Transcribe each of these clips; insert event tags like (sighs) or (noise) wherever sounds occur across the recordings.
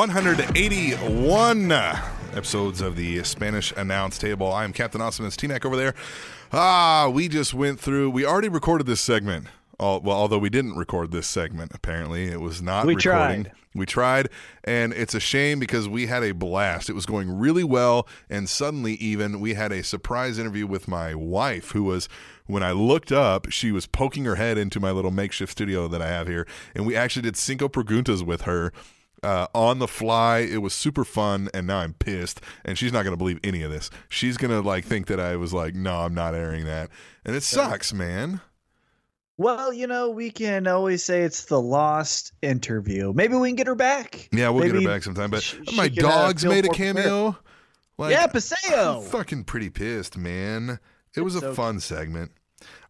One hundred eighty-one episodes of the Spanish Announce Table. I am Captain Awesomeness T Mac over there. Ah, we just went through. We already recorded this segment. All, well, although we didn't record this segment, apparently it was not. We recording. tried. We tried, and it's a shame because we had a blast. It was going really well, and suddenly, even we had a surprise interview with my wife, who was. When I looked up, she was poking her head into my little makeshift studio that I have here, and we actually did cinco preguntas with her uh, on the fly. It was super fun, and now I'm pissed, and she's not going to believe any of this. She's going to like think that I was like, no, I'm not airing that, and it sucks, man. Well, you know, we can always say it's the lost interview. Maybe we can get her back. Yeah, we'll get her back sometime. But she- my she uh, dogs made a cameo. Like, yeah, I'm Paseo. fucking pretty pissed, man. It was a so fun segment.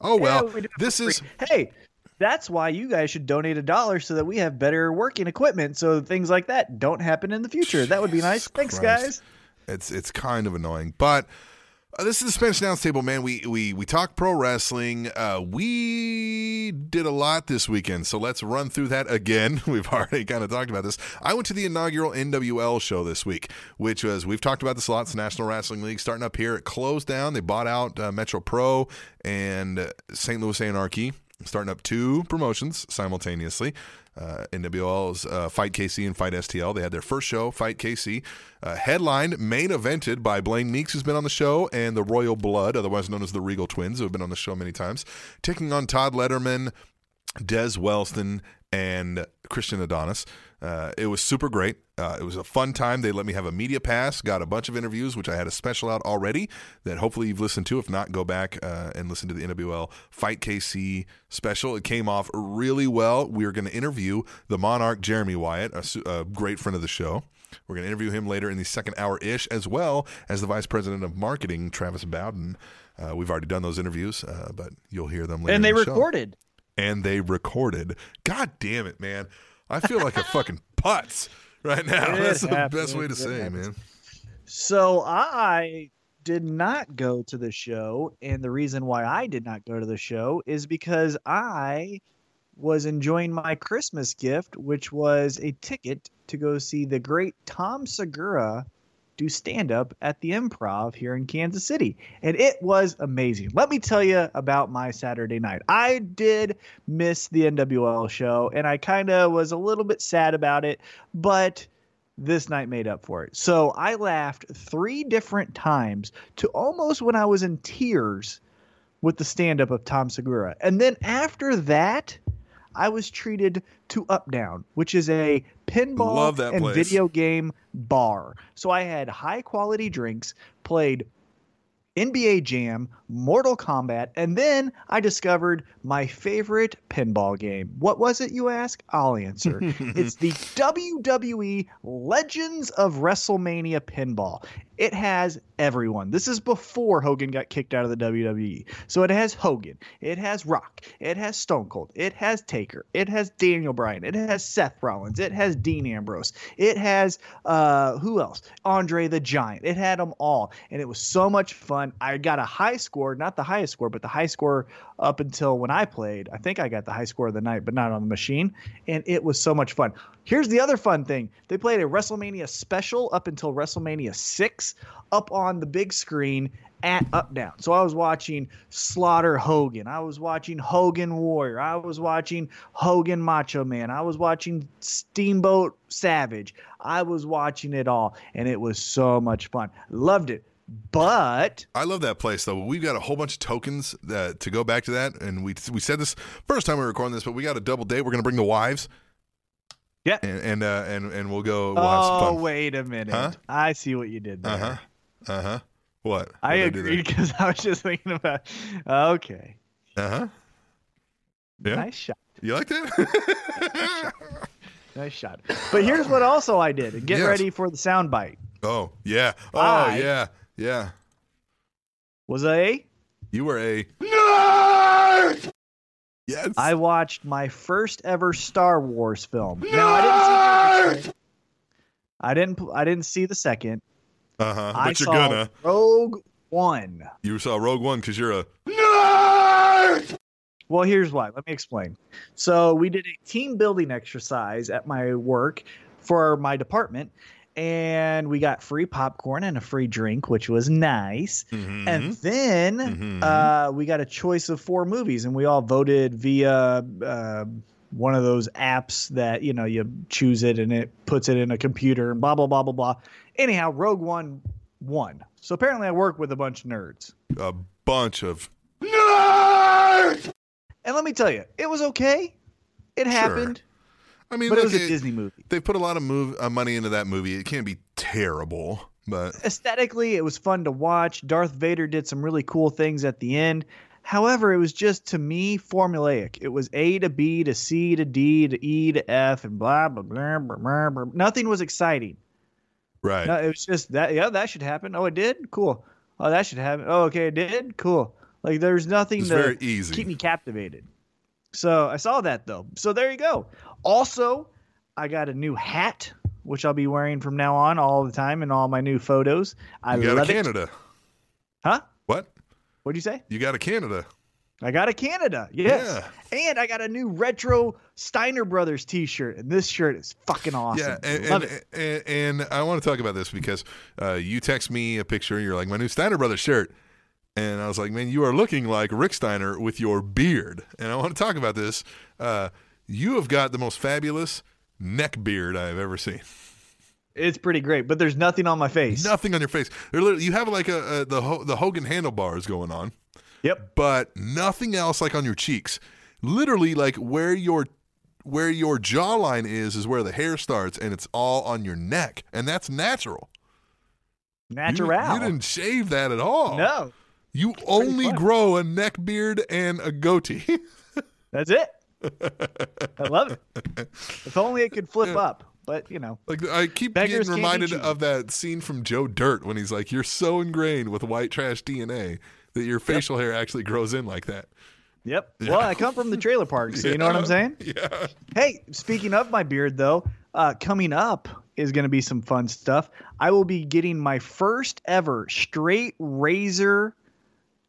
Oh well, Yeah, we this is. Hey, that's why you guys should donate a dollar so that we have better working equipment so things like that don't happen in the future. That would be nice. Thanks, Christ. guys. It's it's kind of annoying, but uh, this is the Spanish Announce Table, man. We we we talk pro wrestling. Uh, we did a lot this weekend, so let's run through that again. (laughs) We've already kind of talked about this. I went to the inaugural NWL show this week, which was we've talked about this a lot. It's National Wrestling League starting up here. It closed down. They bought out uh, Metro Pro and uh, St. Louis Anarchy, starting up two promotions simultaneously. Uh, NWL's uh, Fight KC and Fight STL. They had their first show, Fight KC, uh, headlined, main evented by Blaine Meeks, who's been on the show, and the Royal Blood, otherwise known as the Regal Twins, who have been on the show many times, taking on Todd Letterman, Des Wellston, and Christian Adonis. Uh, it was super great. Uh, it was a fun time. They let me have a media pass, got a bunch of interviews, which I had a special out already that hopefully you've listened to. If not, go back uh, and listen to the NWL Fight KC special. It came off really well. We are going to interview the Monarch Jeremy Wyatt, a, su- a great friend of the show. We're going to interview him later in the second hour ish, as well as the Vice President of Marketing, Travis Bowden. Uh, we've already done those interviews, uh, but you'll hear them later. And they the show recorded. and they recorded. God damn it, man! I feel like a fucking putz (laughs) right now. It That's the best way to It say, it, happens. man. So I did not go to the show, and the reason why I did not go to the show is because I was enjoying my Christmas gift, which was a ticket to go see the great Tom Segura do stand up at the Improv here in Kansas City. And it was amazing. Let me tell you about my Saturday night. I did miss the NWL show, and I kind of was a little bit sad about it, but this night made up for it. So I laughed three different times to almost when I was in tears with the stand up of Tom Segura. And then after that, I was treated to Up Down, which is a pinball and place. video game bar. So I had high quality drinks, played NBA Jam, Mortal Kombat, and then I discovered my favorite pinball game. What was it, you ask? I'll answer. (laughs) it's the WWE Legends of WrestleMania pinball. It has everyone. This is before Hogan got kicked out of the WWE. So it has Hogan, it has Rock, it has Stone Cold, it has Taker, it has Daniel Bryan, it has Seth Rollins, it has Dean Ambrose, it has uh who else? Andre the Giant. It had them all, and it was so much fun. I got a high score, not the highest score, but the high score up until when I played. I think I got the high score of the night, but not on the machine, and it was so much fun. Here's the other fun thing: they played a WrestleMania special up until WrestleMania six up on the big screen at Up Down. So I was watching Slaughter Hogan. I was watching Hogan Warrior. I was watching Hogan Macho Man. I was watching Steamboat Savage. I was watching it all, and it was so much fun. Loved it. But I love that place though. We've got a whole bunch of tokens that, to go back to that, and we we said this first time we were recording this, but we got a double date. We're gonna bring the wives. Yeah. and and uh, and and we'll go. We'll oh, wait a minute. Huh? I see what you did there. Uh huh. Uh huh. What? I agree because I was just thinking about. Okay. Uh huh. Yeah. Nice shot. You like that? (laughs) Nice shot. But here's what also I did. and Get Yes. ready for the sound bite. oh yeah. Oh I- yeah. Yeah. Was a You were a Yes. I watched my first ever Star Wars film. Now I didn't see the. I didn't I didn't see the second. uh huh. I But you're saw gonna. Rogue One. You saw Rogue One because you're a. Well, here's why. Let me explain. So we did a team building exercise at my work for my department, and we got free popcorn and a free drink, which was nice. Mhm. And then Mhm. uh, we got a choice of four movies, and we all voted via uh, one of those apps that you know you choose it and it puts it in a computer and blah blah blah blah blah. Anyhow, Rogue One won. So apparently, I work with a bunch of nerds. a bunch of. nerds. And let me tell you, it was okay. It happened, I mean, but it was a Disney movie. They put a lot of move uh, money into that movie. It can't be terrible, but Aesthetically, it was fun to watch. Darth Vader did some really cool things at the end. However, it was just to me formulaic. It was A to B to C to D to E to F and blah blah blah blah blah. blah. Nothing was exciting. right. No, it was just that. Yeah, that should happen. Oh, it did. Cool. Oh, that should happen. Oh, okay, it did. Cool. Like there's nothing to very easy. keep me captivated. So I saw that though. So there you go. Also, I got a new hat, which I'll be wearing from now on all the time in all my new photos. I you got a love it. Canada. Huh? What? What'd you say? You got a Canada. I got a Canada. Yes. And I got a new retro Steiner Brothers t-shirt. And this shirt is fucking awesome. Yeah, and, love and, it. and, and I want to talk about this because uh, you text me a picture and you're like, my new Steiner Brothers shirt. And I was like, man, you are looking like Rick Steiner with your beard. And I want to talk about this. Uh, you have got the most fabulous neck beard I've ever seen. It's pretty great, but there's nothing on my face. Nothing on your face. You have like a, a the the Hogan handlebars going on, Yep. but nothing else like on your cheeks. Literally, like where your where your jawline is is where the hair starts, and it's all on your neck, and that's natural. You- Natural. You, didn't shave that at all. No. You only grow a neck beard and a goatee. (laughs) That's it. I love it. If only it could flip up, but you know, like I keep getting reminded of that scene from Joe Dirt when he's like, "You're so ingrained with white trash DNA that your facial hair actually grows in like that." yep. Well, I come from the trailer park, so you know what I'm saying? (laughs) Yeah. Hey, speaking of my beard, though, uh, coming up is going to be some fun stuff. I will be getting my first ever straight razor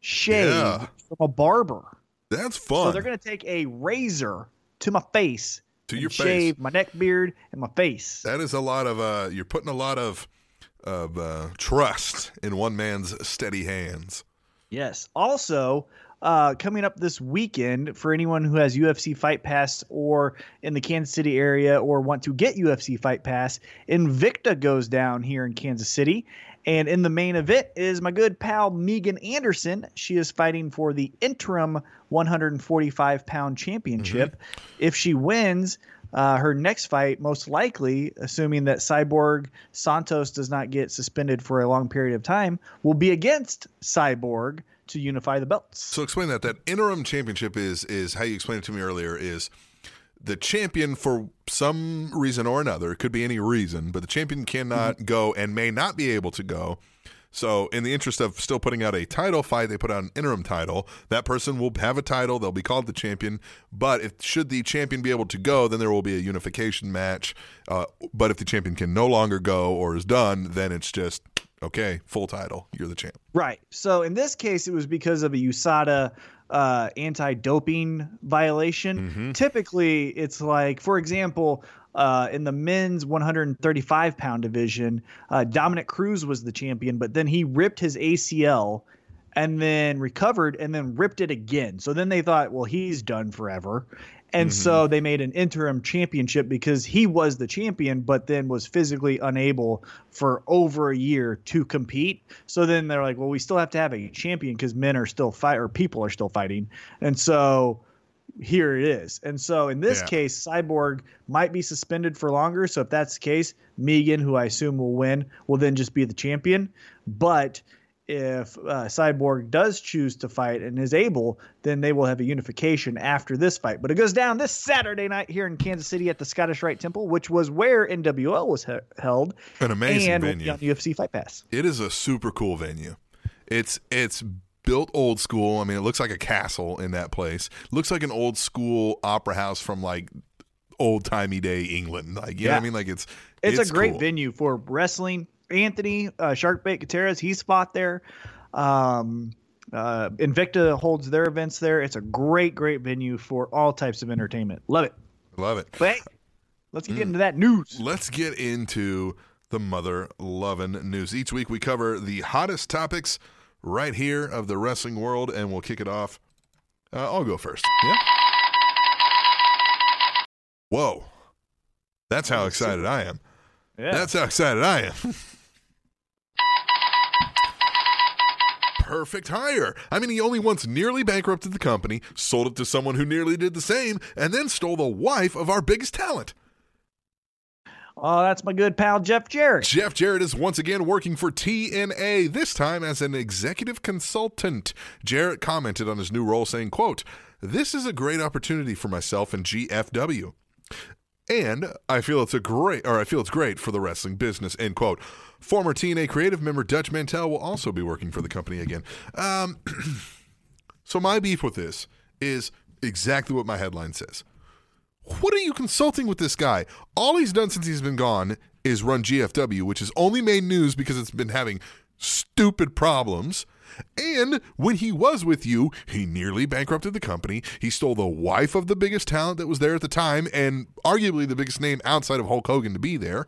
shave Yeah. from a barber. That's fun. So they're going to take a razor to my face To your face. shave my neck beard and my face. that is a lot of uh you're putting a lot of of uh, trust in one man's steady hands. Yes. Also, uh, coming up this weekend for anyone who has UFC Fight Pass or in the Kansas City area or want to get UFC Fight Pass, Invicta goes down here in Kansas City. And in the main event is my good pal Megan Anderson. She is fighting for the interim 145 pound championship. If she wins, uh, her next fight, most likely, assuming that Cyborg Santos does not get suspended for a long period of time, will be against Cyborg to unify the belts. So explain that. That interim championship is is how you explained it to me earlier. Is the champion for some reason or another? It could be any reason, but the champion cannot Mm-hmm. go and may not be able to go. So, in the interest of still putting out a title fight, they put out an interim title. That person will have a title; they'll be called the champion. But if should the champion be able to go, then there will be a unification match. Uh, but if the champion can no longer go or is done, then it's just okay, full title. You're the champ. Right. So in this case, it was because of a USADA uh, anti-doping violation. Typically, it's like, for example, uh, in the men's 135 pound division, uh, Dominick Cruz was the champion, but then he ripped his ACL and then recovered and then ripped it again. So then they thought, well, he's done forever. And mm-hmm. so they made an interim championship because he was the champion, but then was physically unable for over a year to compete. So then they're like, well, we still have to have a champion because men are still fight or people are still fighting. And so here it is. And so in this Yeah. case, Cyborg might be suspended for longer. So if that's the case, Megan, who I assume will win, will then just be the champion. But if uh, Cyborg does choose to fight and is able, then they will have a unification after this fight. But it goes down this Saturday night here in Kansas City at the Scottish Rite Temple, which was where NWL was he- held. An amazing and venue. on UFC Fight Pass. It is a super cool venue. It's it's built old school. I mean, it looks like a castle in that place. looks like an old school opera house from like old timey day England. Like you know what I mean? Like it's It's, a great cool. venue for wrestling. Anthony uh, Sharkbait Gutierrez, he's fought there. Um, uh, Invicta holds their events there. It's a great, great venue for all types of entertainment. Love it. Love it. But hey, let's Mm. get into that news. Let's get into the mother loving news. Each week we cover the hottest topics right here of the wrestling world, and we'll kick it off. Uh, I'll go first. Yeah. Whoa. That's how excited I am. Yeah. That's how excited I am. (laughs) Perfect hire. I mean, he only once nearly bankrupted the company, sold it to someone who nearly did the same, and then stole the wife of our biggest talent. oh, that's my good pal Jeff Jarrett. Jeff Jarrett is once again working for TNA, this time as an executive consultant. Jarrett commented on his new role saying, quote, This is a great opportunity for myself and GFW. And I feel it's a great or I feel it's great for the wrestling business, end quote. Former TNA creative member Dutch Mantell will also be working for the company again. Um, (clears throat) so my beef with this is exactly what my headline says. What are you consulting with this guy? All he's done since he's been gone is run GFW, which has only made news because it's been having stupid problems. And when he was with you, he nearly bankrupted the company. He stole the wife of the biggest talent that was there at the time and arguably the biggest name outside of Hulk Hogan to be there.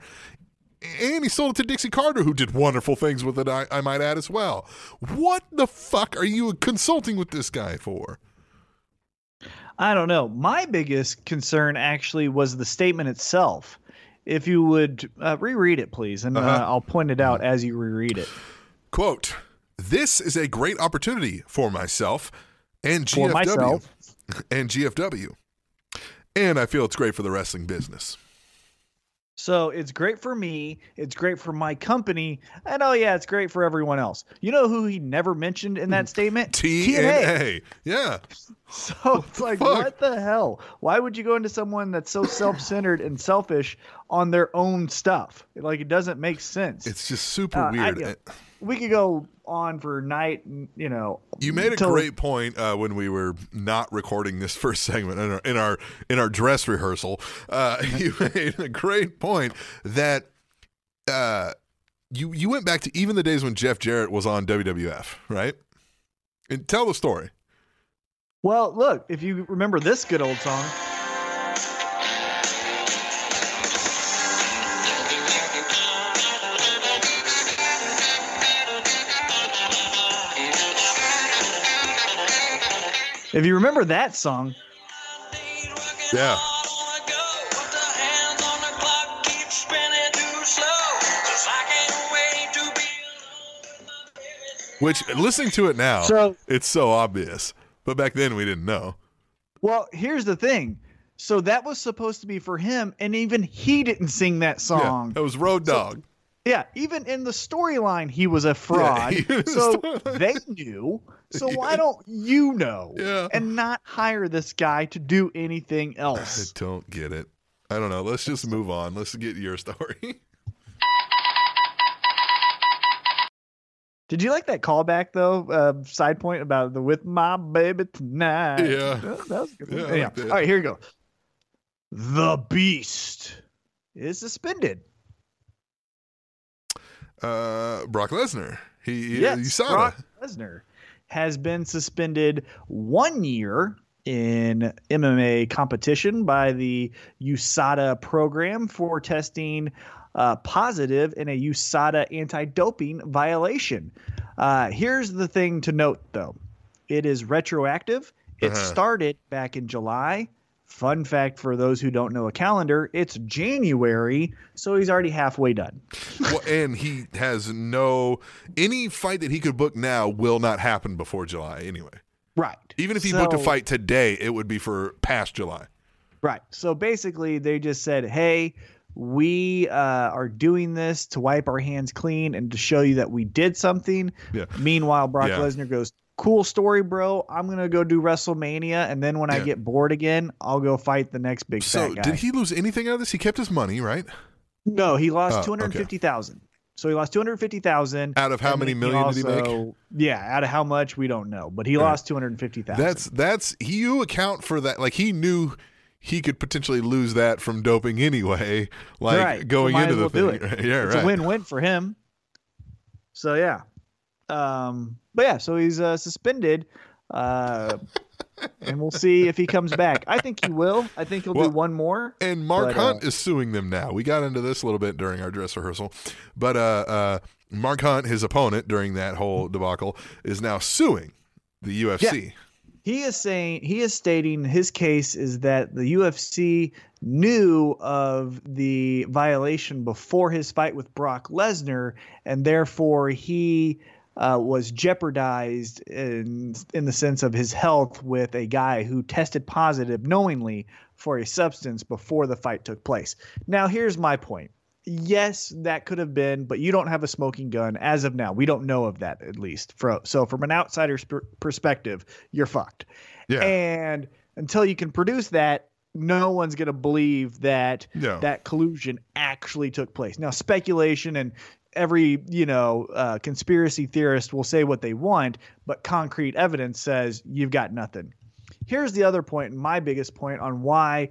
And he sold it to Dixie Carter, who did wonderful things with it, I, I might add as well. What the fuck are you consulting with this guy for? I don't know. My biggest concern actually was the statement itself. If you would uh, reread it, please, and uh, Uh-huh. I'll point it out as you reread it. Quote, this is a great opportunity for myself and GFW. myself. (laughs) And GFW. And I feel it's great for the wrestling business. So it's great for me. It's great for my company. And oh, yeah, it's great for everyone else. You know who he never mentioned in that statement? TNA. Yeah. (laughs) So it's like, fuck? what the hell? Why would you go into someone that's so self centered and selfish on their own stuff? Like, it doesn't make sense. It's just super Uh, I weird. get- we could go on for night, you know. You made a till- great point uh, when we were not recording this (laughs) first segment in our in our, in our dress rehearsal. Uh, (laughs) you made a great point that uh, you you went back to even the days when Jeff Jarrett was on WWF, right? And tell the story. Well, look, if you remember this good old song. If you remember that song, Yeah. Which listening to it now, So- it's so obvious. But back then we didn't know. well, here's the thing. So that was supposed to be for him, and even he didn't sing that song. Yeah, that was Road Dog. Yeah, even in the storyline, he was a fraud. was so storyline. (laughs) they knew. So why don't you know Yeah. and not hire this guy to do anything else. I don't get it. I don't know. Let's just move on. Let's get your (laughs) story. Did you like that callback though? Uh, side point about the with my baby tonight. Yeah. that, that was good. Yeah, yeah. All right, here we go. The Beast is suspended. Uh, Brock Lesnar. He, yes, you saw Brock it. Lesnar has been suspended one year in MMA competition by the USADA program for testing uh, positive in a USADA anti-doping violation. Uh, here's the thing to note, though: it is retroactive. It Uh-huh. started back in July. Fun fact for those who don't know a calendar, it's January, so he's already halfway done. well, (laughs) and he has no any fight that he could book now will not happen before July anyway. Right. Even if he booked a fight today, it would be for past July. Right. So basically, they just said, "Hey, we uh, are doing this to wipe our hands clean and to show you that we did something." Yeah. Meanwhile, Brock Yeah. Lesnar goes, "Cool story, bro. I'm gonna go do WrestleMania, and then when I get bored again, I'll go fight the next big So fat guy." did he lose anything out of this? He kept his money, right? No, he lost Oh, okay. two hundred fifty thousand. So he lost two hundred fifty thousand. Out of how many million did he make? Yeah, out of how much we don't know, but he lost two hundred fifty thousand. That's that's he you account for that. Like he knew he could potentially lose that from doping anyway. Like right. Going might into the well thing. (laughs) Yeah, it's right. a win-win for him. So yeah, um, but yeah, so he's uh, suspended, uh, and we'll see if he comes back. I think he will. I think he'll Well, do one more. And Mark But, Hunt uh, is suing them now. We got into this a little bit during our dress rehearsal, but uh, uh, Mark Hunt, his opponent during that whole debacle, is now suing the UFC. He is saying he is stating his case is that the UFC knew of the violation before his fight with Brock Lesnar, and therefore he uh, was jeopardized in in the sense of his health with a guy who tested positive knowingly for a substance before the fight took place. Now, here's my point. Yes, that could have been, but you don't have a smoking gun as of now. We don't know of that at least. So, from an outsider's perspective, you're fucked. Yeah. And until you can produce that, no one's going to believe that Yeah. that collusion actually took place. Now, speculation and every you know uh, conspiracy theorist will say what they want, but concrete evidence says you've got nothing. Here's the other point, my biggest point on why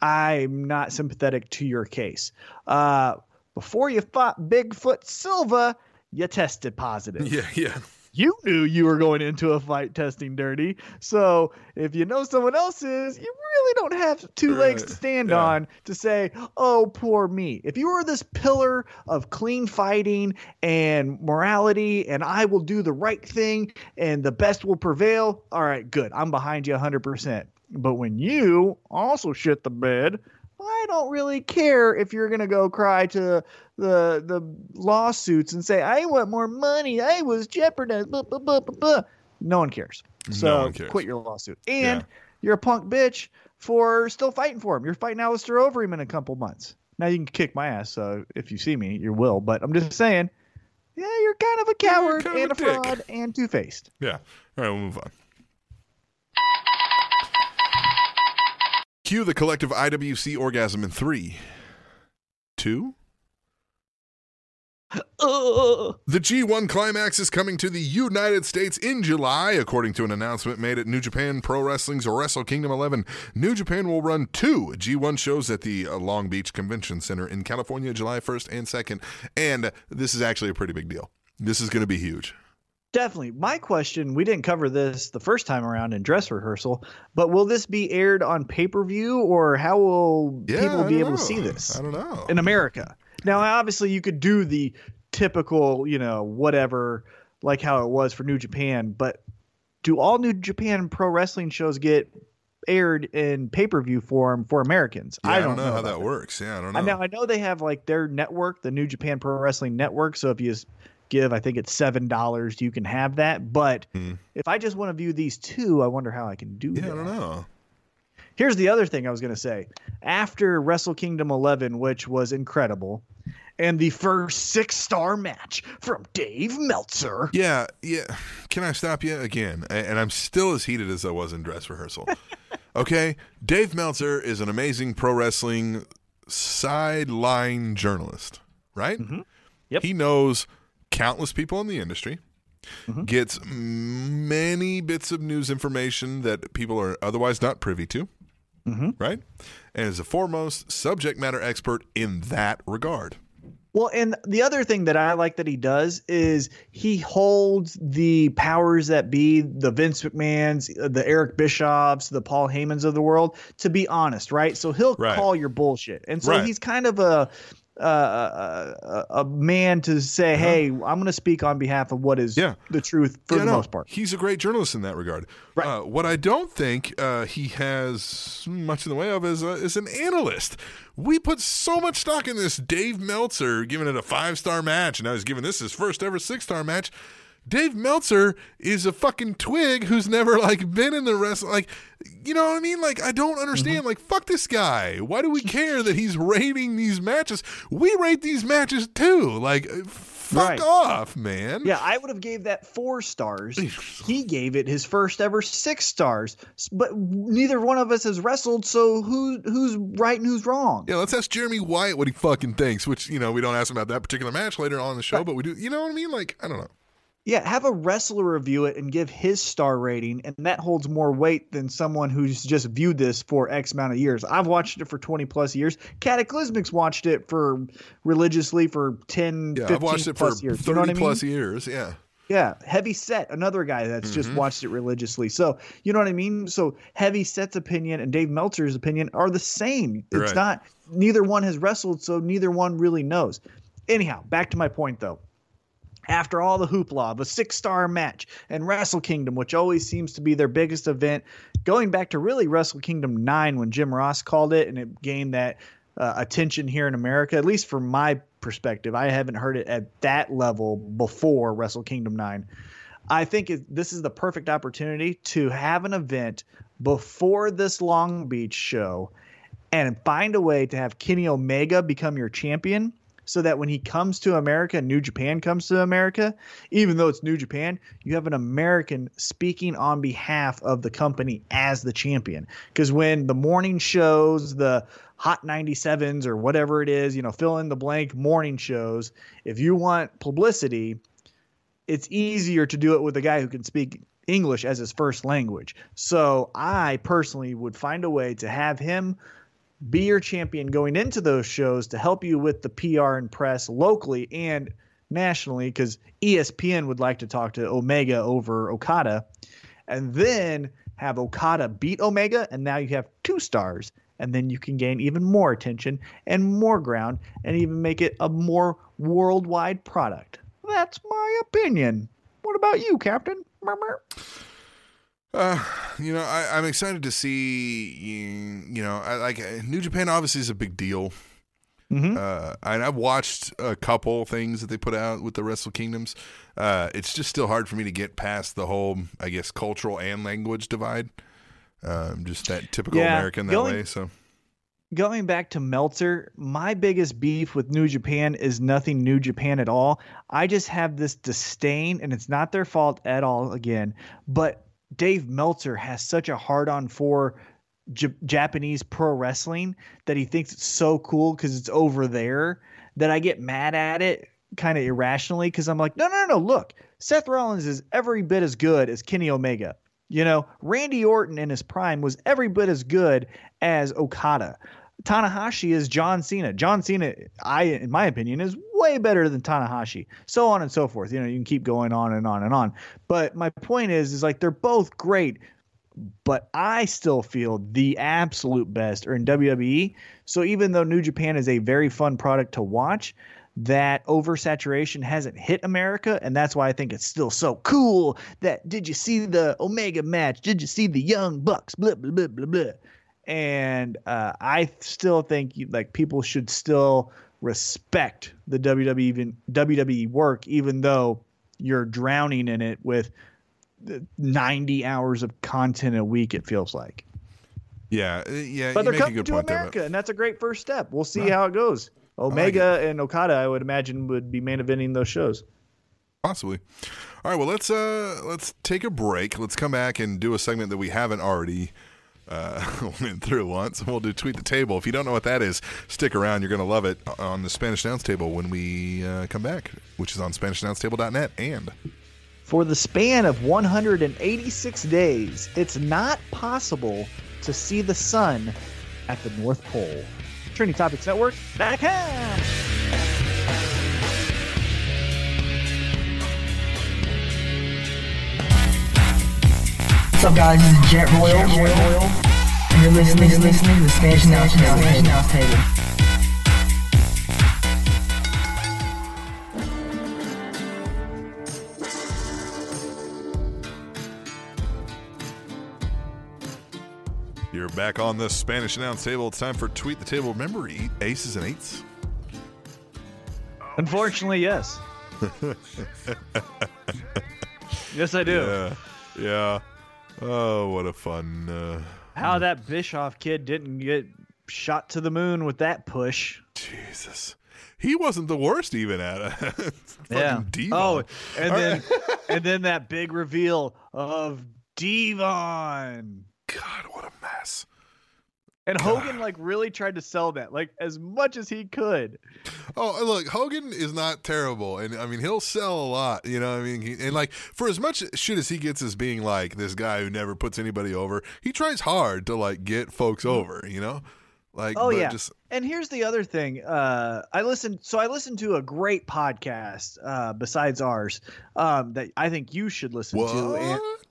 I'm not sympathetic to your case. Uh, before you fought Bigfoot Silva, you tested positive (laughs) Yeah, yeah. You knew you were going into a fight testing dirty. So if you know someone else is, you really don't have two legs to uh, stand Yeah. on to say, oh, poor me. If you were this pillar of clean fighting and morality, and I will do the right thing and the best will prevail, all right, good. I'm behind you 100%. But when you also shit the bed, I don't really care if you're gonna go cry to the the lawsuits and say I want more money. I was jeopardized. Blah, blah, blah, blah, blah. No one cares. So one cares. quit your lawsuit. And Yeah. you're a punk bitch for still fighting for him. You're fighting Alistair Overeem in a couple months. Now you can kick my ass. So if you see me, you will. But I'm just saying, yeah, you're kind of a coward and a a, fraud and two faced. Yeah. All right, we'll move on. Cue the collective IWC orgasm in three, two. Ugh. The G1 Climax is coming to the United States in July, according to an announcement made at New Japan Pro Wrestling's Wrestle Kingdom 11. New Japan will run two G1 shows at the uh, Long Beach Convention Center in California, July 1st and 2nd. And this is actually a pretty big deal. This is going to be huge. Definitely. My question, we didn't cover this the first time around in dress rehearsal, but will this be aired on pay per view or how will Yeah, people be able to see this I don't know. in America? Now, obviously, you could do the typical, you know, whatever, like how it was for New Japan, but do all New Japan pro wrestling shows get aired in pay per view form for Americans? Yeah, I don't know, how about that works. Yeah, I don't know. Now I know they have like their network, the New Japan Pro Wrestling Network. So if you give, I think it's seven dollars, you can have that. But Hmm. if I just want to view these two, I wonder how I can do Yeah, that. I don't know. Here's the other thing I was going to say. After Wrestle Kingdom 11, which was incredible, and the first six star match from Dave Meltzer. Yeah, yeah. Can I stop you again? And I'm still as heated as I was in dress rehearsal. (laughs) okay, Dave Meltzer is an amazing pro wrestling sideline journalist, right? Mm-hmm. Yep. He knows countless people in the industry. Mm-hmm. Gets many bits of news information that people are otherwise not privy to, right? And is a foremost subject matter expert in that regard. Well, and the other thing that I like that he does is he holds the powers that be, the Vince McMahon's, uh, the Eric Bischoffs, the Paul Heymans of the world, to be honest, right? So he'll Right. call your bullshit, and so Right. he's kind of a uh, a, a man to say, "Hey, I'm going to speak on behalf of what is Uh-huh. Yeah. the truth for Yeah, the no, most part." He's a great journalist in that regard. Right. Uh, what I don't think uh, he has much in the way of is, uh, is an analyst. We put so much stock in this Dave Meltzer giving it a five star match, and now he's giving this his first ever six star match. Dave Meltzer is a fucking twig who's never like been in the wrestling. Like, you know what I mean? Like, I don't understand. Mm-hmm. Like, fuck this guy. Why do we care that he's rating these matches? We rate these matches too. Like, fuck Right. off, man. Yeah, I would have gave that four stars. he gave it his first ever six stars. But neither one of us has wrestled, so who who's right and who's wrong? Yeah, let's ask Jeremy Wyatt what he fucking thinks. Which you know we don't ask him about that particular match later on in the show, but we do. You know what I mean? Like I don't know. Yeah, have a wrestler review it and give his star rating, and that holds more weight than someone who's just viewed this for X amount of years. I've watched it for 20 plus years. Cataclysmics watched it for religiously for 10, Yeah, 15 I've watched it for years. thirty You know I mean? plus years. Yeah. Yeah, Heavy Set, another guy that's Mm-hmm. just watched it religiously. So, you know what I mean? So, Heavy Set's opinion and Dave Meltzer's opinion are the same. It's Right. not, neither one has wrestled, so neither one really knows. Anyhow, back to my point though. After all the hoopla, of a six star match and Wrestle Kingdom, which always seems to be their biggest event, going back to really Wrestle Kingdom 9 when Jim Ross called it and it gained that uh, attention here in America, at least from my perspective. I haven't heard it at that level before Wrestle Kingdom 9. I think it, this is the perfect opportunity to have an event before this Long Beach show and find a way to have Kenny Omega become your champion so that when he comes to America, New Japan comes to America, even though it's New Japan, you have an American speaking on behalf of the company as the champion. Because when the morning shows, the Hot 97s or whatever it is, you know, fill in the blank morning shows, if you want publicity, it's easier to do it with a guy who can speak English as his first language. So I personally would find a way to have him be your champion going into those shows to help you with the PR and press locally and nationally because ESPN would like to talk to Omega over Okada and then have Okada beat Omega and now you have two stars and then you can gain even more attention and more ground and even make it a more worldwide product. That's my opinion. What about you, Captain? Murmur. Uh, you know, I, I'm excited to see. You, know, I, like New Japan obviously is a big deal. Mhm. Uh, and I've watched a couple things that they put out with the Wrestle Kingdoms. Uh, it's just still hard for me to get past the whole, I guess, cultural and language divide. Um, just that typical Yeah, American that going- way. So going back to Meltzer, my biggest beef with New Japan is nothing New Japan at all. I just have this disdain, and it's not their fault at all, again. But Dave Meltzer has such a hard on for J- Japanese pro wrestling that he thinks it's so cool because it's over there that I get mad at it kind of irrationally because I'm like, no, no, no, look, Seth Rollins is every bit as good as Kenny Omega. You know, Randy Orton in his prime was every bit as good as Okada. Tanahashi is John Cena. John Cena, I in my opinion, is way better than Tanahashi. So on and so forth. You know, you can keep going on and on and on. But my point is, is like they're both great, but I still feel the absolute best are in WWE. So even though New Japan is a very fun product to watch, that oversaturation hasn't hit America, and that's why I think it's still so cool. That did you see the Omega match? Did you see the Young Bucks? Blah blah blah blah blah. And uh, I still think like people should still respect the WWE even WWE work, even though you're drowning in it with 90 hours of content a week. It feels like. yeah, uh, yeah. But you they're make a coming good to point there, America, but- and that's a great first step. We'll see how it goes. Omega and Okada, I would imagine, would be main eventing those shows. Possibly. All right. Well, let's uh let's take a break. Let's come back and do a segment that we haven't already uh, (laughs) went through once. We'll do tweet the table. If you don't know what that is, stick around. You're gonna love it on the Spanish Announce Table when we uh, come back, which is on SpanishAnnounceTable.net and For the span of 186 days, it's not possible to see the sun at the North Pole. Trinity Topics Network, back on. What's up, guys? This is Jet Royal. And you're listening, you're listening to the Spanish Announce Table. Spanish Announce Table. you're back on the Spanish Announce Table. It's time for tweet the table. Remember, eat aces and eights. Unfortunately, yes. (laughs) Yes, I do. Yeah, yeah. Oh, what a fun. Uh, How that Bischoff kid didn't get shot to the moon with that push. Jesus, he wasn't the worst even at it. (laughs) Fucking Devon. Oh, and then (laughs) and then that big reveal of Devon. God, what a mess. And Hogan like really tried to sell that like as much as he could. Oh, look, Hogan is not terrible, and I mean he'll sell a lot. You know, what I mean, he, and like for as much shit as he gets as being like this guy who never puts anybody over, he tries hard to like get folks over. You know, like Oh yeah. just And here's the other thing. Uh, I listened. So I listened to a great podcast uh, besides ours um, that I think you should listen to. And, what?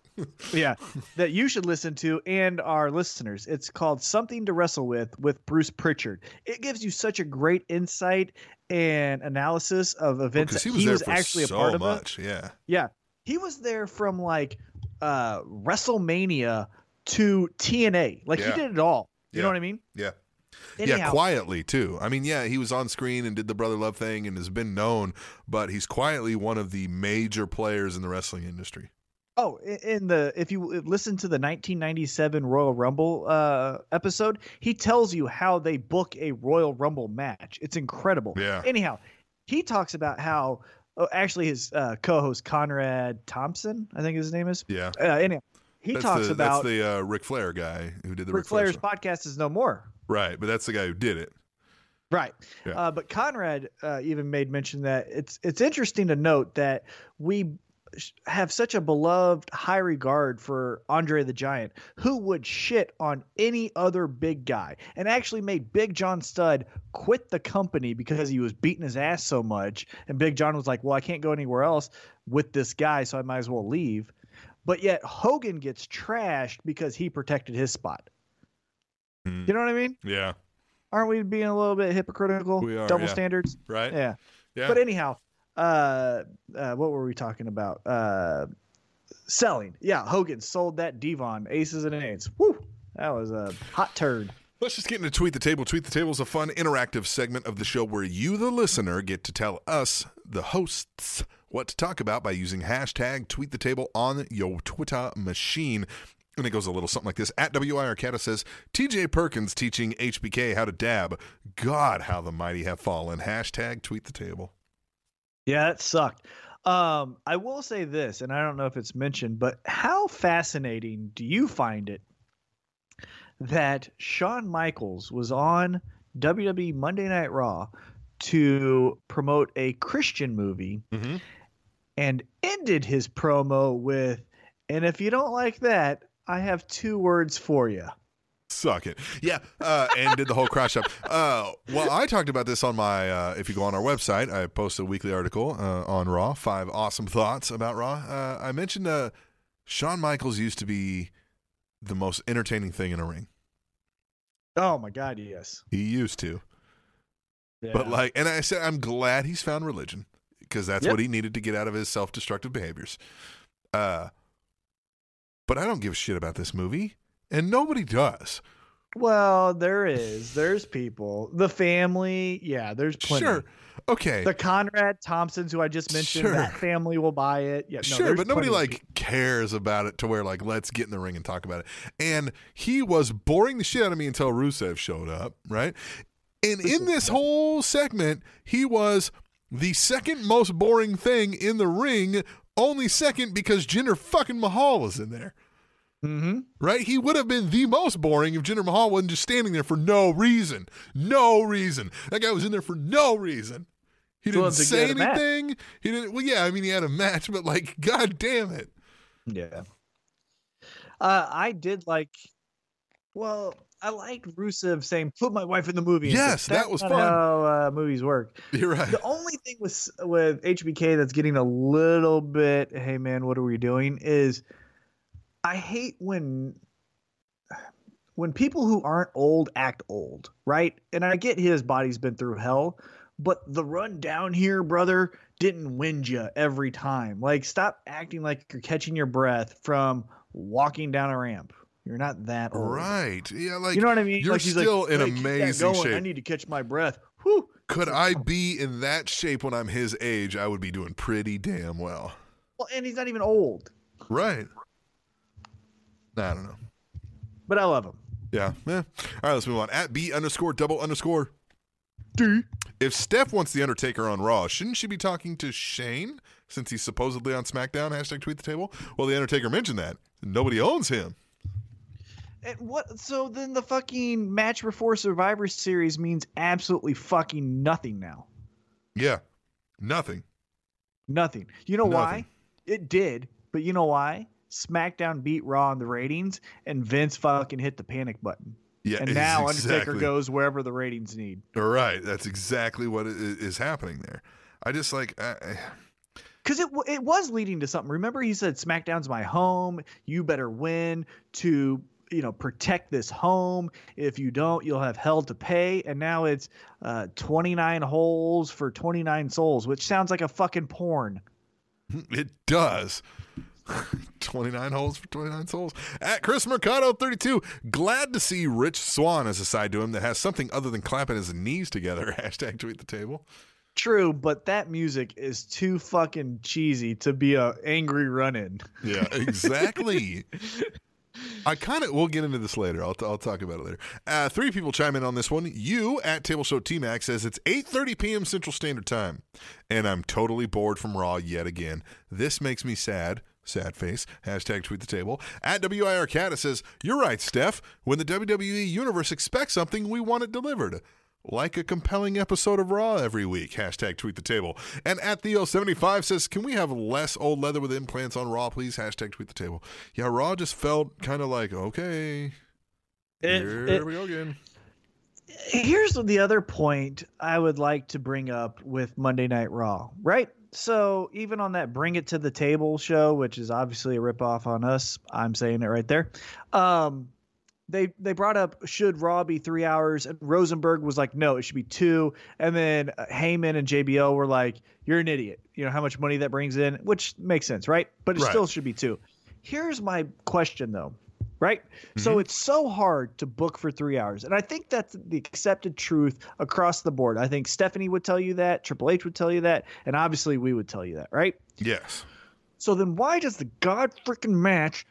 Yeah, that you should listen to and our listeners. It's called Something to Wrestle With with Bruce Pritchard. It gives you such a great insight and analysis of events Because that he was there for actually so a part of. much. Yeah, Yeah, he was there from like uh, WrestleMania to TNA. Like Yeah. he did it all. You Yeah. know what I mean? yeah. Anyhow, Yeah, quietly too. I mean, yeah, he was on screen and did the brother love thing and has been known, but he's quietly one of the major players in the wrestling industry. Oh, in the if you listen to the 1997 Royal Rumble uh, episode, he tells you how they book a Royal Rumble match. It's incredible. Yeah. Anyhow, he talks about how oh, actually his uh, co-host Conrad Thompson, I think his name is. Yeah, Uh, anyhow, he that's talks the, about that's the uh, Ric Flair guy who did the Ric Ric Flair's show. podcast is no more. Right, but that's the guy who did it. Right. Yeah. Uh, but Conrad uh, even made mention that it's it's interesting to note that we have such a beloved high regard for Andre the Giant, who would shit on any other big guy, and actually made Big John Studd quit the company because he was beating his ass so much. And Big John was like, "Well, I can't go anywhere else with this guy, so I might as well leave." But yet Hogan gets trashed because he protected his spot. Hmm. You know what I mean? Yeah, Aren't we being a little bit hypocritical? We are, Double yeah. standards. right. Yeah. yeah. But anyhow, uh, uh, what were we talking about? Uh, selling. Yeah, Hogan sold that Devon aces and eights. Woo! That was a hot turd. Let's just get into Tweet the Table. Tweet the Table is a fun, interactive segment of the show where you, the listener, get to tell us, the hosts, what to talk about by using hashtag Tweet the Table on your Twitter machine. And it goes a little something like this. At WI Arcata says, TJ Perkins teaching HBK how to dab. God, how the mighty have fallen. Hashtag Tweet the Table. Yeah, that sucked. Um, I will say this, and I don't know if it's mentioned, but how fascinating do you find it that Shawn Michaels was on WWE Monday Night Raw to promote a Christian movie Mm-hmm. and ended his promo with, and if you don't like that, I have two words for you. Suck it. Yeah. Uh, and did the whole crash up. Uh, well, I talked about this on my, uh, if you go on our website, I post a weekly article uh, on Raw, five awesome thoughts about Raw. Uh, I mentioned uh, Shawn Michaels used to be the most entertaining thing in a ring. Oh my God, yes. He used to. But like, and I said, I'm glad he's found religion because that's Yep. what he needed to get out of his self destructive behaviors. Uh, but I don't give a shit about this movie, and nobody does. well, there is. There's people. The family. Yeah, there's plenty. Sure. Okay. The Conrad Thompsons, who I just mentioned, Sure. that family will buy it. Yeah, no, sure, but nobody like cares about it to where like let's get in the ring and talk about it. And he was boring the shit out of me until Rusev showed up, right? And in this whole segment, he was the second most boring thing in the ring, only second because Jinder fucking Mahal was in there. Mm-hmm. Right? He would have been the most boring if Jinder Mahal wasn't just standing there for no reason. No reason. That guy was in there for no reason. He didn't say match. anything. He didn't. Well, yeah, I mean, he had a match, but like, (laughs) god damn it. Yeah. Uh, I did like. Well, I liked Rusev saying, "Put my wife in the movie." Yes, that was fun. How uh, movies work. You're right. The only thing with with HBK that's getting a little bit, hey man, what are we doing? Is I hate when when people who aren't old act old, right? And I get his body's been through hell, but the run down here, brother, didn't wind you every time. Like, stop acting like you're catching your breath from walking down a ramp. You're not that old. Right. Yeah, like You know what I mean? You're like, he's like, still in "Hey, amazing going. I need to catch my breath. Whew. Could I be in that shape when I'm his age? I would be doing pretty damn well. Well, and he's not even old, Right. I don't know. but I love him. Yeah. yeah. All right, let's move on. At B underscore double underscore D. If Steph wants The Undertaker on Raw, shouldn't she be talking to Shane since he's supposedly on SmackDown? Hashtag tweet the table. Well, The Undertaker mentioned that. Nobody owns him. And what? So then the fucking match before Survivor Series means absolutely fucking nothing now. Yeah. Nothing. Nothing. You know why? It did, but you know why? SmackDown beat Raw in the ratings, and Vince fucking hit the panic button. Yeah. and now exactly. Undertaker goes wherever the ratings need. Right. That's exactly what is happening there. I just like. I, Because (sighs) it it was leading to something. Remember, he said SmackDown's my home. You better win to you know protect this home. If you don't, you'll have hell to pay. And now it's uh, 29 holes for 29 souls, which sounds like a fucking porn. (laughs) It does. (laughs) 29 holes for 29 souls. At Chris Mercado 32, glad to see Rich Swann as a side to him that has something other than clapping his knees together. (laughs) Hashtag tweet the table. True, but that music is too fucking cheesy to be a angry run-in. Yeah, exactly. (laughs) I kind of we'll get into this later. I'll, I'll talk about it later. Uh, three people chime in on this one. You at Table Show T Mac says it's 8:30 p.m. Central Standard Time, and I'm totally bored from Raw yet again. This makes me sad. Sad face. Hashtag tweet the table. At WIR Cat says, You're right, Steph. When the WWE Universe expects something, we want it delivered. Like a compelling episode of Raw every week. Hashtag tweet the table. And at Theo75 says, Can we have less old leather with implants on Raw, please? Hashtag tweet the table. Yeah, Raw just felt kind of like, okay, It- here it- we go again. here's the other point I would like to bring up with Monday Night Raw, right? So even on that Bring It to the Table show, which is obviously a ripoff on us, I'm saying it right there. Um, they they brought up should Raw be three hours, and Rosenberg was like, no, it should be two. And then uh, Heyman and JBL were like, you're an idiot. You know how much money that brings in, which makes sense, right? But it Right. still should be two. Here's my question though, right? So it's so hard to book for three hours. And I think that's the accepted truth across the board. I think Stephanie would tell you that, Triple H would tell you that, and obviously we would tell you that, right? Yes. So then why does the god freaking match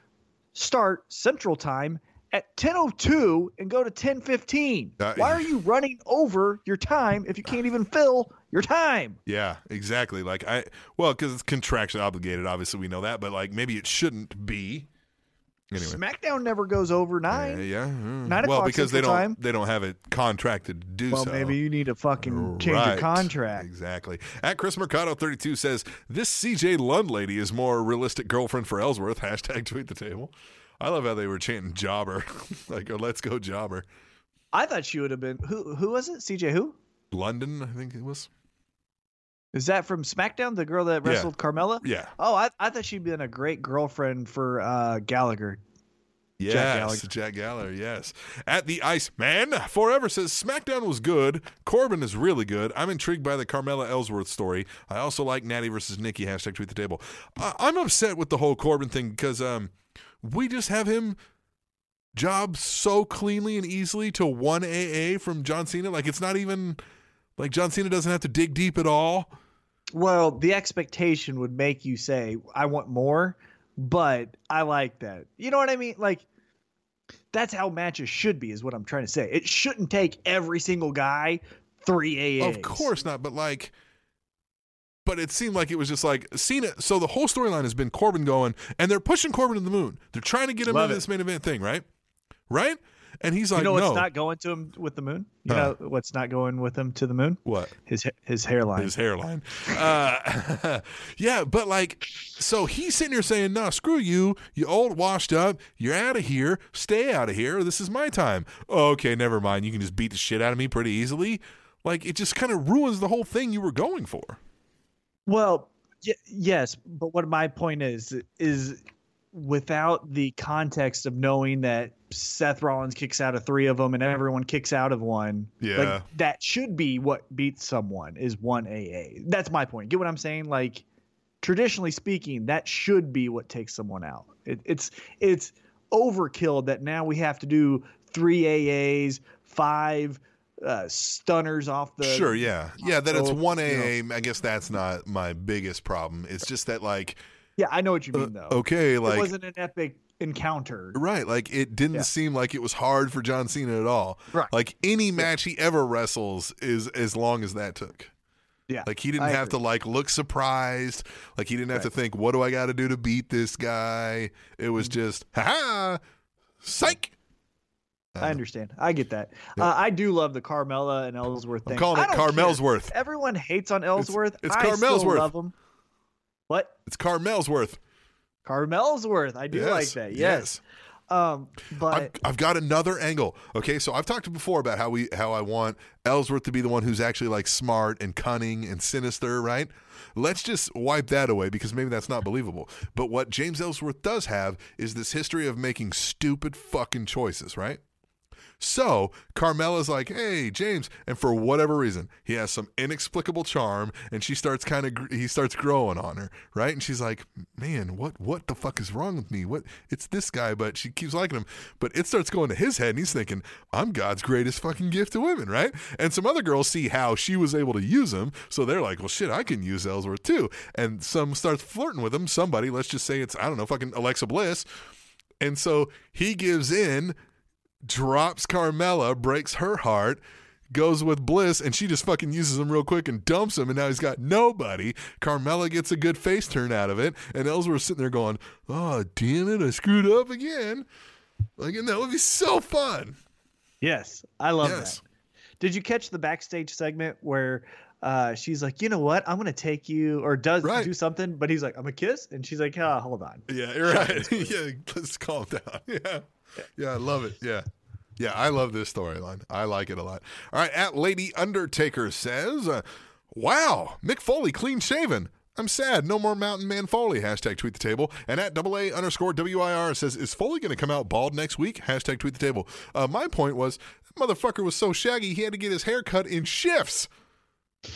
start Central Time at 10:02 and go to 10:15? Uh, why are you running over your time if you can't even fill your time? Yeah, exactly. Like I, well, because it's contraction obligated. Obviously, we know that, but like maybe it shouldn't be. Anyway, SmackDown never goes over yeah, 9. yeah. mm. Nine well, o'clock because they don't Time. they don't have it contracted to do Well, so. maybe you need to fucking change Right. your contract. Exactly. At Chris Mercado 32 says, This CJ Lund lady is more realistic girlfriend for Ellsworth. (laughs) Hashtag tweet the table. I love how they were chanting jobber. (laughs) like, or let's go jobber. I thought she would have been who who was it? CJ who? London, I think it was. Is that from SmackDown, the girl that Yeah. wrestled Carmella? Yeah. Oh, I, I thought she'd been a great girlfriend for uh, Gallagher. Yes, Gallagher. Jack Gallagher, yes. At the Iceman, Forever says SmackDown was good. Corbin is really good. I'm intrigued by the Carmella Ellsworth story. I also like Natty versus Nikki. Hashtag tweet the table. I- I'm upset with the whole Corbin thing because um, we just have him job so cleanly and easily to one AA from John Cena. Like it's not even like John Cena doesn't have to dig deep at all. Well, the expectation would make you say, I want more, but I like that. You know what I mean? Like, that's how matches should be, is what I'm trying to say. It shouldn't take every single guy three AAs. Of course not, but like but it seemed like it was just like Cena. So the whole storyline has been Corbin going, and they're pushing Corbin to the moon. They're trying to get him Love into it. this main event thing, right? Right? And he's like, You know what's no. not going to him with the moon? You Huh. know what's not going with him to the moon? what? His his hairline. His hairline. Uh, (laughs) yeah, but like, so he's sitting here saying, "Nah, screw you. You old, washed up. You're out of here. Stay out of here. This is my time." Okay, never mind. You can just beat the shit out of me pretty easily. Like, it just kind of ruins the whole thing you were going for. Well, y- yes, but what my point is is without the context of knowing that Seth Rollins kicks out of three of them and everyone kicks out of one, Yeah. like that should be what beats someone is one AA. That's my point. Get what I'm saying? Like traditionally speaking, that should be what takes someone out. It, it's it's overkill that now we have to do three AAs, five uh, stunners off the Sure, yeah, yeah. That it's one you AA. I guess that's not my biggest problem. It's just that like Yeah, I know what you Uh, mean though. okay, like it wasn't an epic encounter. Right, like it didn't Yeah. seem like it was hard for John Cena at all. Right. Like any match he ever wrestles is as long as that took. Yeah, Like he didn't I have agree. to like look surprised. Like he didn't have to think, "What do I got to do to beat this guy?" It was Mm-hmm. just, "Ha ha, psych." I understand. I get that. Uh, I do love the Carmella and Ellsworth thing. calling I it don't care. Carmelsworth. Everyone hates on Ellsworth. it's I still Carmelsworth. love him. What? It's Carmelsworth. Carmelsworth. I do Yes, like that. Yes. Um, but I've, I've got another angle. Okay, so I've talked before about how we how I want Ellsworth to be the one who's actually like smart and cunning and sinister, right? Let's just wipe that away because maybe that's not believable. But what James Ellsworth does have is this history of making stupid fucking choices, right? So Carmella's like, "Hey, James," and for whatever reason, he has some inexplicable charm, and she starts kind of he starts growing on her, right? And she's like, "Man, what what the fuck is wrong with me? What? It's this guy, but she keeps liking him." But it starts going to his head, and he's thinking, "I'm God's greatest fucking gift to women," right? And some other girls see how she was able to use him, so they're like, "Well, shit, I can use Ellsworth too." And some starts flirting with him. Somebody, let's just say it's I don't know, fucking Alexa Bliss. And so he gives in, drops Carmella, breaks her heart, goes with Bliss, and she just fucking uses him real quick and dumps him, and now he's got nobody. Carmella gets a good face turn out of it, and Ellsworth's sitting there going, Oh, damn it, I screwed up again. Like, and that would be so fun. yes, I love Yes. that. Did you catch the backstage segment where uh, she's like, you know what? I'm gonna take you, or does Right. do something, but he's like, I'm a kiss, and she's like, ah, hold on. Yeah, you're right. (laughs) yeah, let's calm down. (laughs) Yeah. Yeah, I love it. Yeah. Yeah, I love this storyline. I like it a lot. All right, at Lady Undertaker says, uh, Wow, Mick Foley clean shaven. I'm sad. No more Mountain Man Foley. Hashtag tweet the table. And at double A underscore WIR says, Is Foley going to come out bald next week? Hashtag tweet the table. Uh, my point was, that motherfucker was so shaggy, he had to get his hair cut in shifts. (laughs)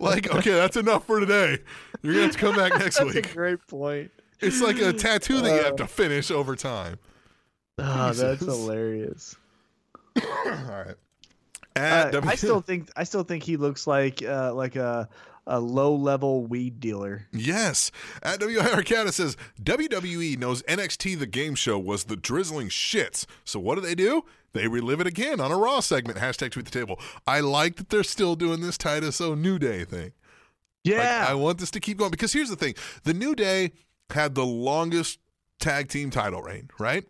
like, okay, that's enough for today. You're to have to come back (laughs) next week. That's a great point. It's like a tattoo that you have to finish over time. (laughs) Oh, that's Jesus. hilarious. (coughs) All right. Uh, W- I still think I still think he looks like uh, like a a low level weed dealer. Yes. At WI Arcata says WWE knows NXT the game show was the drizzling shits. So what do they do? They relive it again on a Raw segment. Hashtag tweet the table. I like that they're still doing this Titus O New Day thing. Like, Yeah, I want this to keep going because here's the thing: the New Day had the longest tag team title reign, right?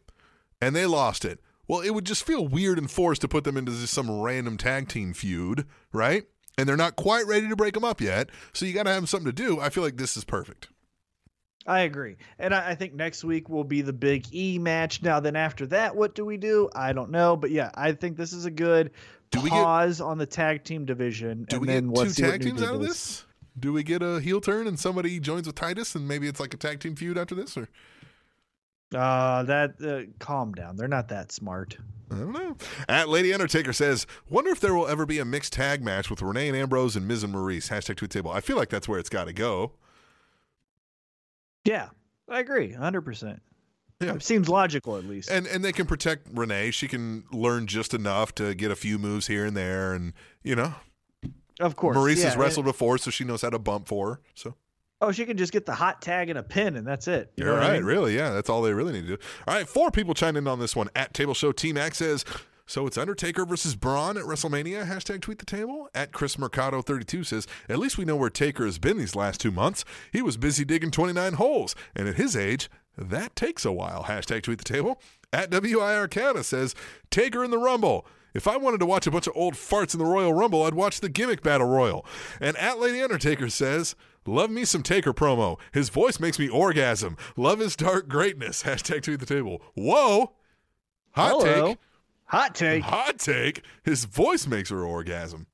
And they lost it. Well, it would just feel weird and forced to put them into just some random tag team feud, right? And they're not quite ready to break them up yet, so you got to have something to do. I feel like this is perfect. I agree, and I, I think next week will be the Big E match. Now, then after that, what do we do? I don't know, but yeah, I think this is a good Do we get- pause on the tag team division. Do and we then get two let's see what tag teams out of this? Do we get a heel turn and somebody joins with Titus and maybe it's like a tag team feud after this? Or Uh, that uh, calm down. They're not that smart. I don't know. At Lady Undertaker says, "Wonder if there will ever be a mixed tag match with Renee and Ambrose and Miz and Maurice." Hashtag tweet table. I feel like that's where it's got to go. Yeah, I agree, hundred percent. Yeah. It seems logical at least. And and they can protect Renee. She can learn just enough to get a few moves here and there, and you know, of course, Maurice yeah, has and- wrestled before, so she knows how to bump for her. So Oh, she can just get the hot tag and a pin, and that's it. You You're what I mean? really. Yeah, that's all they really need to do. All right, four people chime in on this one. At Table Show T Mac says, so it's Undertaker versus Braun at WrestleMania. Hashtag tweet the table. At Chris Mercado 32 says, at least we know where Taker has been these last two months. He was busy digging 29 holes, and at his age, that takes a while. Hashtag tweet the table. At WIR Canada says, Taker in the Rumble. If I wanted to watch a bunch of old farts in the Royal Rumble, I'd watch the Gimmick Battle Royal. And at Lady Undertaker says, Love me some Taker promo. His voice makes me orgasm. Love his dark greatness. (laughs) Hashtag tweet the table. Whoa. Hot Hello. take. Hot take, Hot take. His voice makes her orgasm.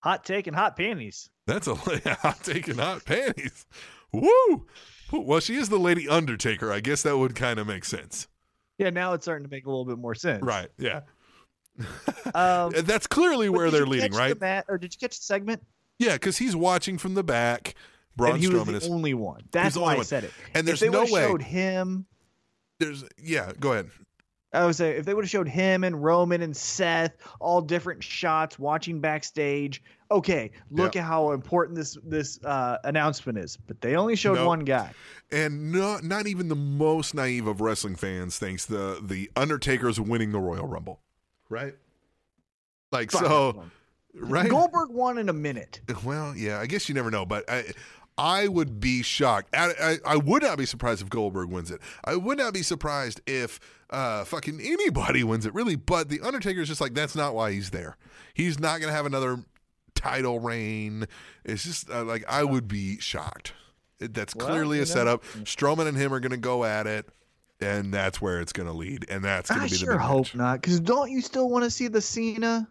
hot take, and hot panties. That's a (laughs) hot take and hot panties. Woo. Well, she is the Lady Undertaker. I guess that would kind of make sense. Yeah, now it's starting to make a little bit more sense. Right. Yeah. Um, That's clearly where they're leading, right? The mat, or did you catch the segment? Yeah, because he's watching from the back. Braun and he was Strowman the is. only one. That's the why only I one. said it. And there's if they no way- showed him. There's yeah. Go ahead. I would say if they would have showed him and Roman and Seth all different shots watching backstage okay, look Yeah. at how important this this uh, announcement is. But they only showed Nope. one guy. And not not even the most naive of wrestling fans thinks the the Undertaker's winning the Royal Rumble, right? Like Fuck so, everyone. right? Goldberg won in a minute. Well, yeah, I guess you never know, but I, I would be shocked. I, I, I would not be surprised if Goldberg wins it. I would not be surprised if uh, fucking anybody wins it, really. But the Undertaker is just like that's not why he's there. He's not gonna have another title reign. It's just uh, like I would be shocked. That's Well, clearly you a know. setup. Strowman and him are gonna go at it. And that's where it's going to lead, and that's going to be sure the big hope match. not, because don't you still want to see the Cena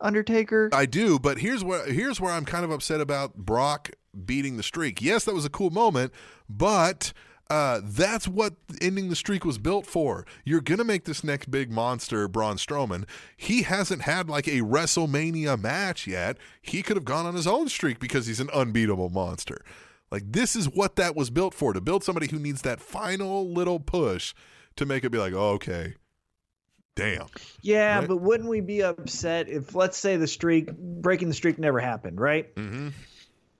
Undertaker? I do, but here's where here's where I'm kind of upset about Brock beating the streak. Yes, that was a cool moment, but uh, that's what ending the streak was built for. You're gonna make this next big monster, Braun Strowman. He hasn't had like a WrestleMania match yet. He could have gone on his own streak because he's an unbeatable monster. Like this is what that was built for to build somebody who needs that final little push to make it be like, oh, okay, damn. yeah, right? but wouldn't we be upset if, let's say, the streak breaking the streak never happened, right? Mm-hmm.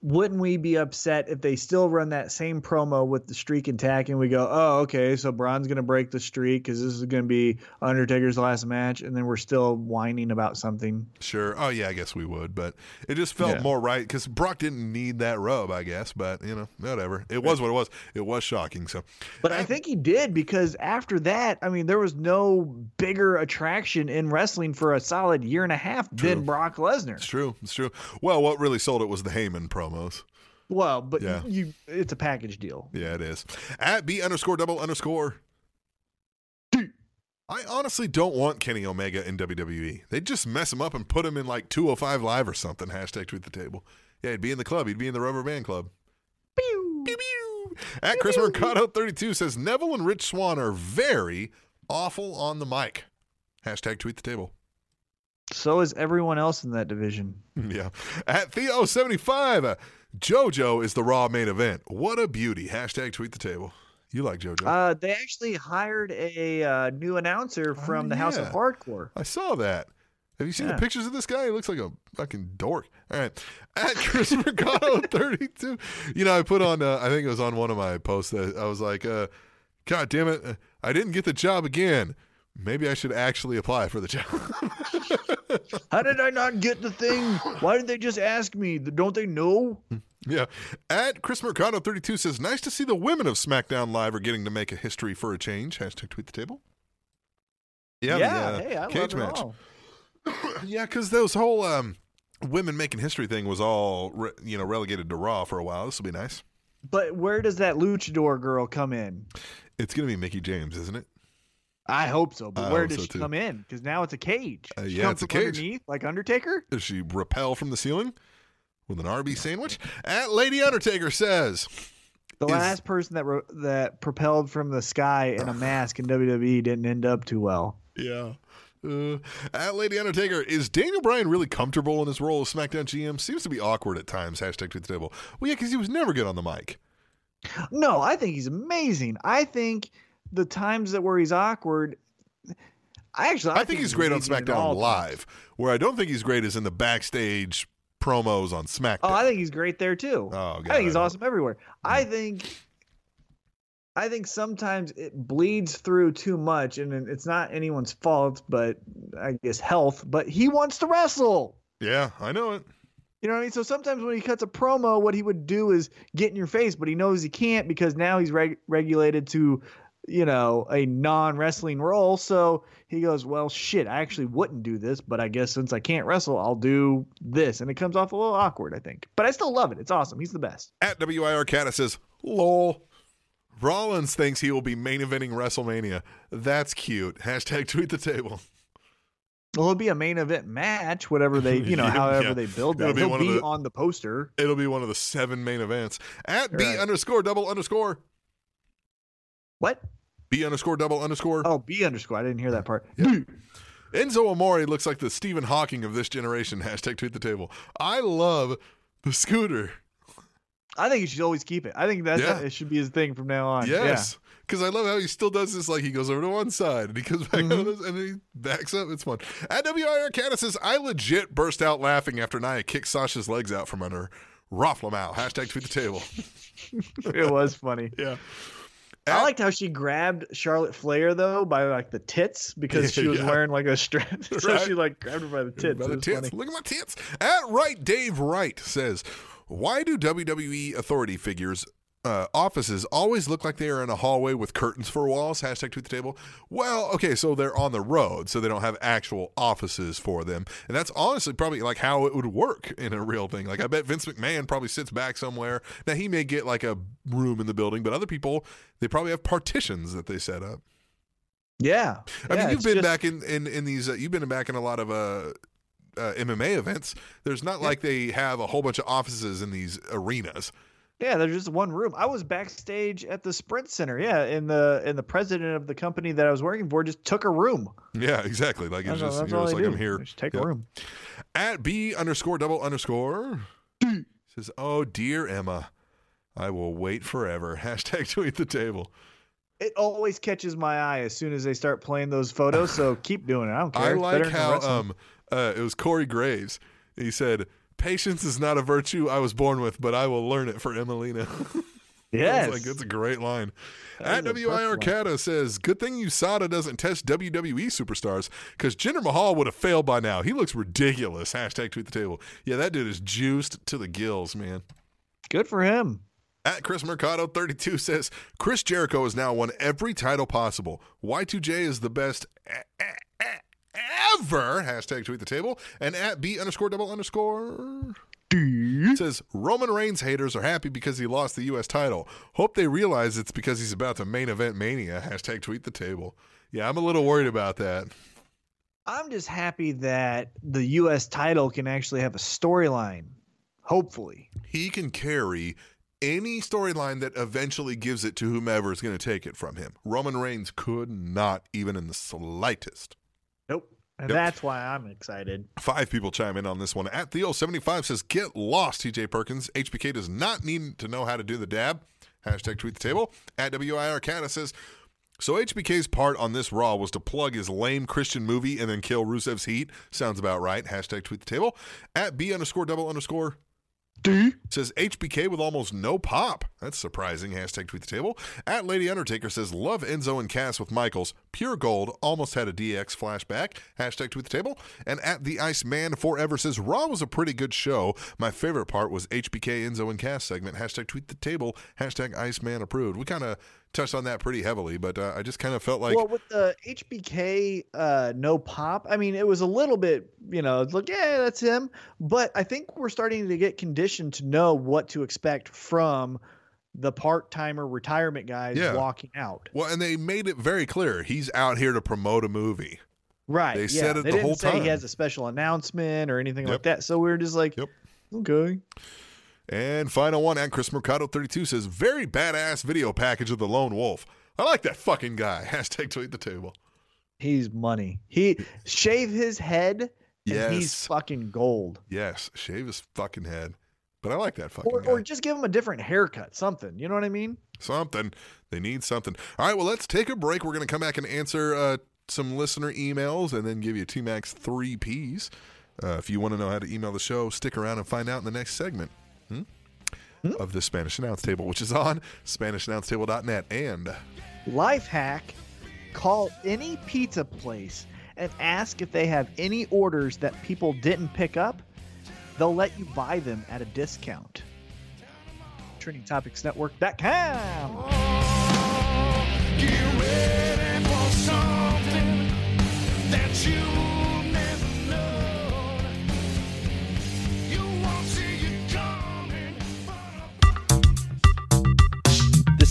Wouldn't we be upset if they still run that same promo with the streak intact and we go, oh, okay, so Braun's going to break the streak because this is going to be Undertaker's last match, and then we're still whining about something? Sure. Oh yeah, I guess we would, but it just felt Yeah. more right because Brock didn't need that rub, I guess. But you know, whatever. It was what it was. It was shocking. So, But I think he did because after that, I mean, there was no bigger attraction in wrestling for a solid year and a half than Brock Lesnar. it's true. It's true. Well, what really sold it was the Heyman Well, but Yeah. you, it's a package deal. Yeah, it is. At B underscore double underscore. I honestly don't want Kenny Omega in WWE. They'd just mess him up and put him in like 205 Live or something. Hashtag tweet the table. Yeah, he'd be in the club. He'd be in the rubber band club. Pew, pew. At Chris Mercado 32 says Neville and Rich Swann are very awful on the mic. Hashtag tweet the table. So is everyone else in that division. (laughs) Yeah. At Theo75, uh, JoJo is the Raw main event. What a beauty. Hashtag tweet the table. You like JoJo. Uh, they actually hired a uh, new announcer from the House of. Hardcore. I saw that. Have you seen the pictures of this guy? He looks like a fucking dork. All right. At Chris (laughs) Mercado 32. You know, I put on, uh, I think it was on one of my posts that I was like, uh, God damn it. I didn't get the job again. Maybe I should actually apply for the job. (laughs) How did I not get the thing? Why did they just ask me? Don't they know? yeah. At Chris Mercado 32 says, nice to see the women of SmackDown Live are getting to make a history for a change. Hashtag tweet the table. Yeah. the, uh, hey, I cage match. all. (coughs) Yeah, because those whole um, women making history thing was all re- you know relegated to Raw for a while. This will be nice. But where does that luchador girl come in? It's gonna be Mickie James, isn't it? I hope so. But I where does so, she too. come in? Because now it's a cage. Uh, yeah, it's a cage. underneath, like Undertaker. Does she repel from the ceiling with an RB sandwich? At Lady Undertaker says, The Is- last person that ro- that propelled from the sky in a (sighs) mask in WWE didn't end up too well. "Yeah." Uh, at Lady Undertaker, is Daniel Bryan really comfortable in his role as SmackDown GM? Seems to be awkward at times. Hashtag tweet the table. Well, yeah, because he was never good on the mic. No, I think he's amazing. I think the times that where he's awkward, I actually I, think he's great on SmackDown Live. Where I don't think he's great is in the backstage promos on oh, SmackDown. Oh, I think he's great there too. Oh, God, I think he's I awesome everywhere. I hmm. think I think sometimes it bleeds through too much and it's not anyone's fault, but I guess health, but he wants to wrestle. yeah, I know it. You know what I mean? So sometimes when he cuts a promo, what he would do is get in your face, but he knows he can't because now he's reg- regulated to, you know, a non wrestling role. So he goes, well, shit, I actually wouldn't do this, but I guess since I can't wrestle, I'll do this. And it comes off a little awkward, I think. But I still love it. It's awesome. He's the best. At WIR Cata says, lol. Rollins thinks he will be main eventing WrestleMania. That's cute. Hashtag tweet the table. Well, it'll be a main event match, whatever they, you know, (laughs) Yeah, however yeah. they build It'll that. be He'll be the- on the poster. It'll be one of the seven main events. At B Right. underscore double underscore. What? B underscore double underscore. Oh, B underscore. I didn't hear that part. Enzo Amore looks like the Stephen Hawking of this generation. (laughs) Hashtag tweet the table. I love the scooter. I think he should always keep it. I think that Yeah. it should be his thing from now on. Yes. Because I love how he still does this. Like he goes over to one side and he comes back Mm-hmm. this, and he backs up. It's fun. At WIR Canada says, I legit burst out laughing after Nia kicked Sasha's legs out from under. 'em out. Hashtag tweet the table. (laughs) It was funny. (laughs) Yeah. I eh? liked how she grabbed Charlotte Flair though by like the tits because (laughs) she was Yeah. wearing like a strap. (laughs) so Right. she like grabbed her by the tits. By the tits. funny. Look at my tits. At right, Dave Wright says, Why do WWE authority figures uh, offices always look like they are in a hallway with curtains for walls? Hashtag tweet the table. Well, okay, so they're on the road, so they don't have actual offices for them. And that's honestly probably like how it would work in a real thing. Like I bet Vince McMahon probably sits back somewhere. Now he may get like a room in the building, but other people they probably have partitions that they set up. Yeah. I Yeah, mean, you've been just- back in in in these. Uh, you've been back in a lot of uh, uh, MMA events. There's not like they have a whole bunch of offices in these arenas. Yeah, there's just one room. I was backstage at the Sprint Center. Yeah, and the and the president of the company that I was working for just took a room. Yeah, exactly. Like it's just all just they like do. I'm here. Just take Yep. a room. At B underscore double underscore D. says, "Oh dear Emma, I will wait forever." (laughs) Hashtag tweet the table. It always catches my eye as soon as they start playing those photos. So (laughs) keep doing it. I don't care. I like how um uh, it was Corey Graves. He said, "Patience is not a virtue I was born with, but I will learn it for Emmalina." (laughs) yes, It's like it's a great line. That At is a WI perfect says, "Good thing USADA doesn't test WWE superstars because Jinder Mahal would have failed by now. He looks ridiculous." Hashtag tweet the table. Yeah, that dude is juiced to the gills, man. good for him. At Chris Mercado 32 says, "Chris Jericho has now won every title possible. Y2J is the best." Ever hashtag tweet the table and at b underscore double underscore D. says Roman Reigns haters are happy because he lost the U.S. title. Hope they realize it's because he's about to main event Mania. Hashtag tweet the table. Yeah, I'm a little worried about that. I'm just happy that the U.S. title can actually have a storyline. Hopefully, He can carry any storyline that eventually gives it to whomever is going to take it from him. Roman Reigns could not, even in the slightest. And Yep. that's why I'm excited. Five people chime in on this one. At Theo75 says, Get lost, TJ Perkins. HBK does not need to know how to do the dab. Hashtag tweet the table. At WIR Canada says, So HBK's part on this Raw was to plug his lame Christian movie and then kill Rusev's heat. Sounds about right. Hashtag tweet the table. At B underscore double underscore D says HBK with almost no pop. That's surprising. Hashtag tweet the table. At Lady Undertaker says love Enzo and Cass with Michaels. Pure gold. Almost had a DX flashback. Hashtag tweet the table. And at the Iceman Forever says Raw was a pretty good show. My favorite part was HBK Enzo and Cass segment. Hashtag tweet the table. Hashtag Iceman approved. We kind of touched on that pretty heavily, but uh, I just kind of felt like well, with the HBK uh, no pop, I mean, it was a little bit, you know, like, yeah, that's him. But I think we're starting to get conditioned to know what to expect from the part timer retirement guys Yeah. walking out. well, and they made it very clear he's out here to promote a movie. Right. They yeah. said it they the didn't whole say time. he has a special announcement or anything Yep. like that. So we are just like, Yep. okay. And final one, and Chris Mercado 32 says, very badass video package of the Lone Wolf. I like that fucking guy. (laughs) Hashtag tweet the table. He's money. He shave his head and Yes. he's fucking gold. Yes, shave his fucking head. But I like that fucking Or, guy. or just give him a different haircut, something. You know what I mean? something. They need something. All right, well, let's take a break. We're going to come back and answer uh, some listener emails and then give you T Max three Ps. Uh, if you want to know how to email the show, stick around and find out in the next segment hmm? of the Spanish Announce Table, which is on SpanishAnnounceTable.net. And Life hack call any pizza place and ask if they have any orders that people didn't pick up. They'll let you buy them at a discount. TrendingTopicsNetwork.com. Get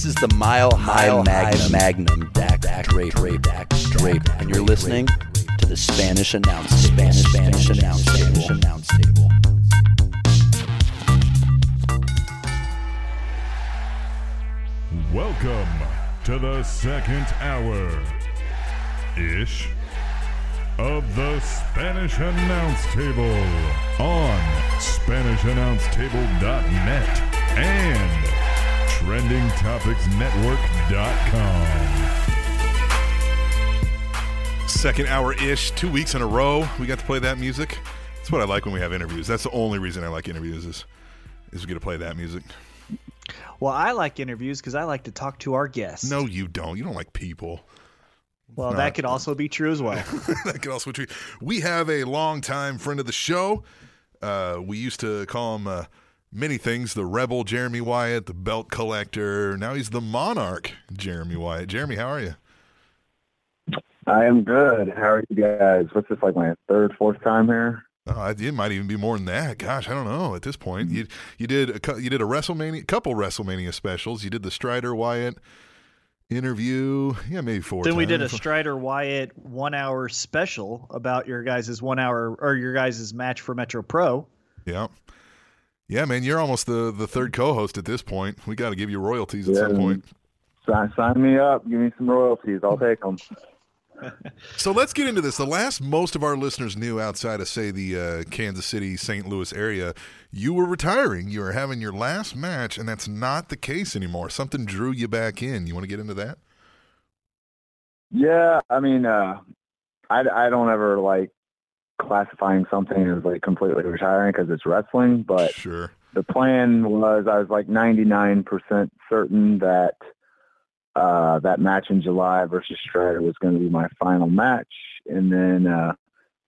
This is the Mile High Magnum, Magnum Dak Dak Drape Drape Dak Drape, and you're listening to the Spanish Announce Spanish Spanish Announce Table. Announce Table. Welcome to the second hour ish of the Spanish Announce Table on SpanishAnnounceTable.net and TrendingTopicsNetwork.com. Second hour ish, two weeks in a row. We got to play that music. That's what I like when we have interviews. That's the only reason I like interviews is is we get to play that music. Well, I like interviews because I like to talk to our guests. No, you don't. You don't like people. well, not. that could also be true as well. (laughs) that could also be true. We have a longtime friend of the show. Uh, we used to call him uh, many things the rebel Jeremy Wyatt, the belt collector. Now he's the monarch Jeremy Wyatt. Jeremy, how are you? I am good. How are you guys? What's this like my third, fourth time here? Oh, it might even be more than that. Gosh, I don't know. At this point, you you did a you did a WrestleMania, couple WrestleMania specials. You did the Strider Wyatt interview. Yeah, maybe four. then we did a. Strider Wyatt one hour special about your guys' one hour or your guys' match for Metro Pro. Yeah, yeah, man. You're almost the the third co-host at this point. We got to give you royalties at some point. Sign, sign me up. Give me some royalties. I'll take them. (laughs) So let's get into this. The last most of our listeners knew outside of, say, the uh, Kansas City, St. Louis area, you were retiring. You were having your last match, and that's not the case anymore. Something drew you back in. You want to get into that? Yeah, I mean, uh, I, I don't ever like classifying something as like completely retiring because it's wrestling, but Sure. the plan was I was like 99% certain that uh, that match in July versus Strider was going to be my final match. And then uh,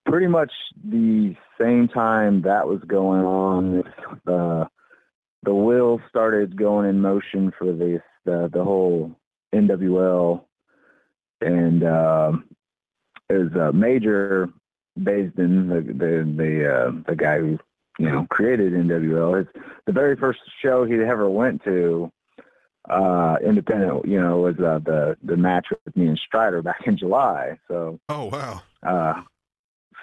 pretty much the same time that was going on, the the wheels started going in motion for this the the whole NWL, and um, it was uh, Major Basden, the the the, uh, the guy who you know created NWL. His, the very first show he ever went to, uh, independent, you know, was uh, the the match with me and Strider back in July. So Oh, wow. uh,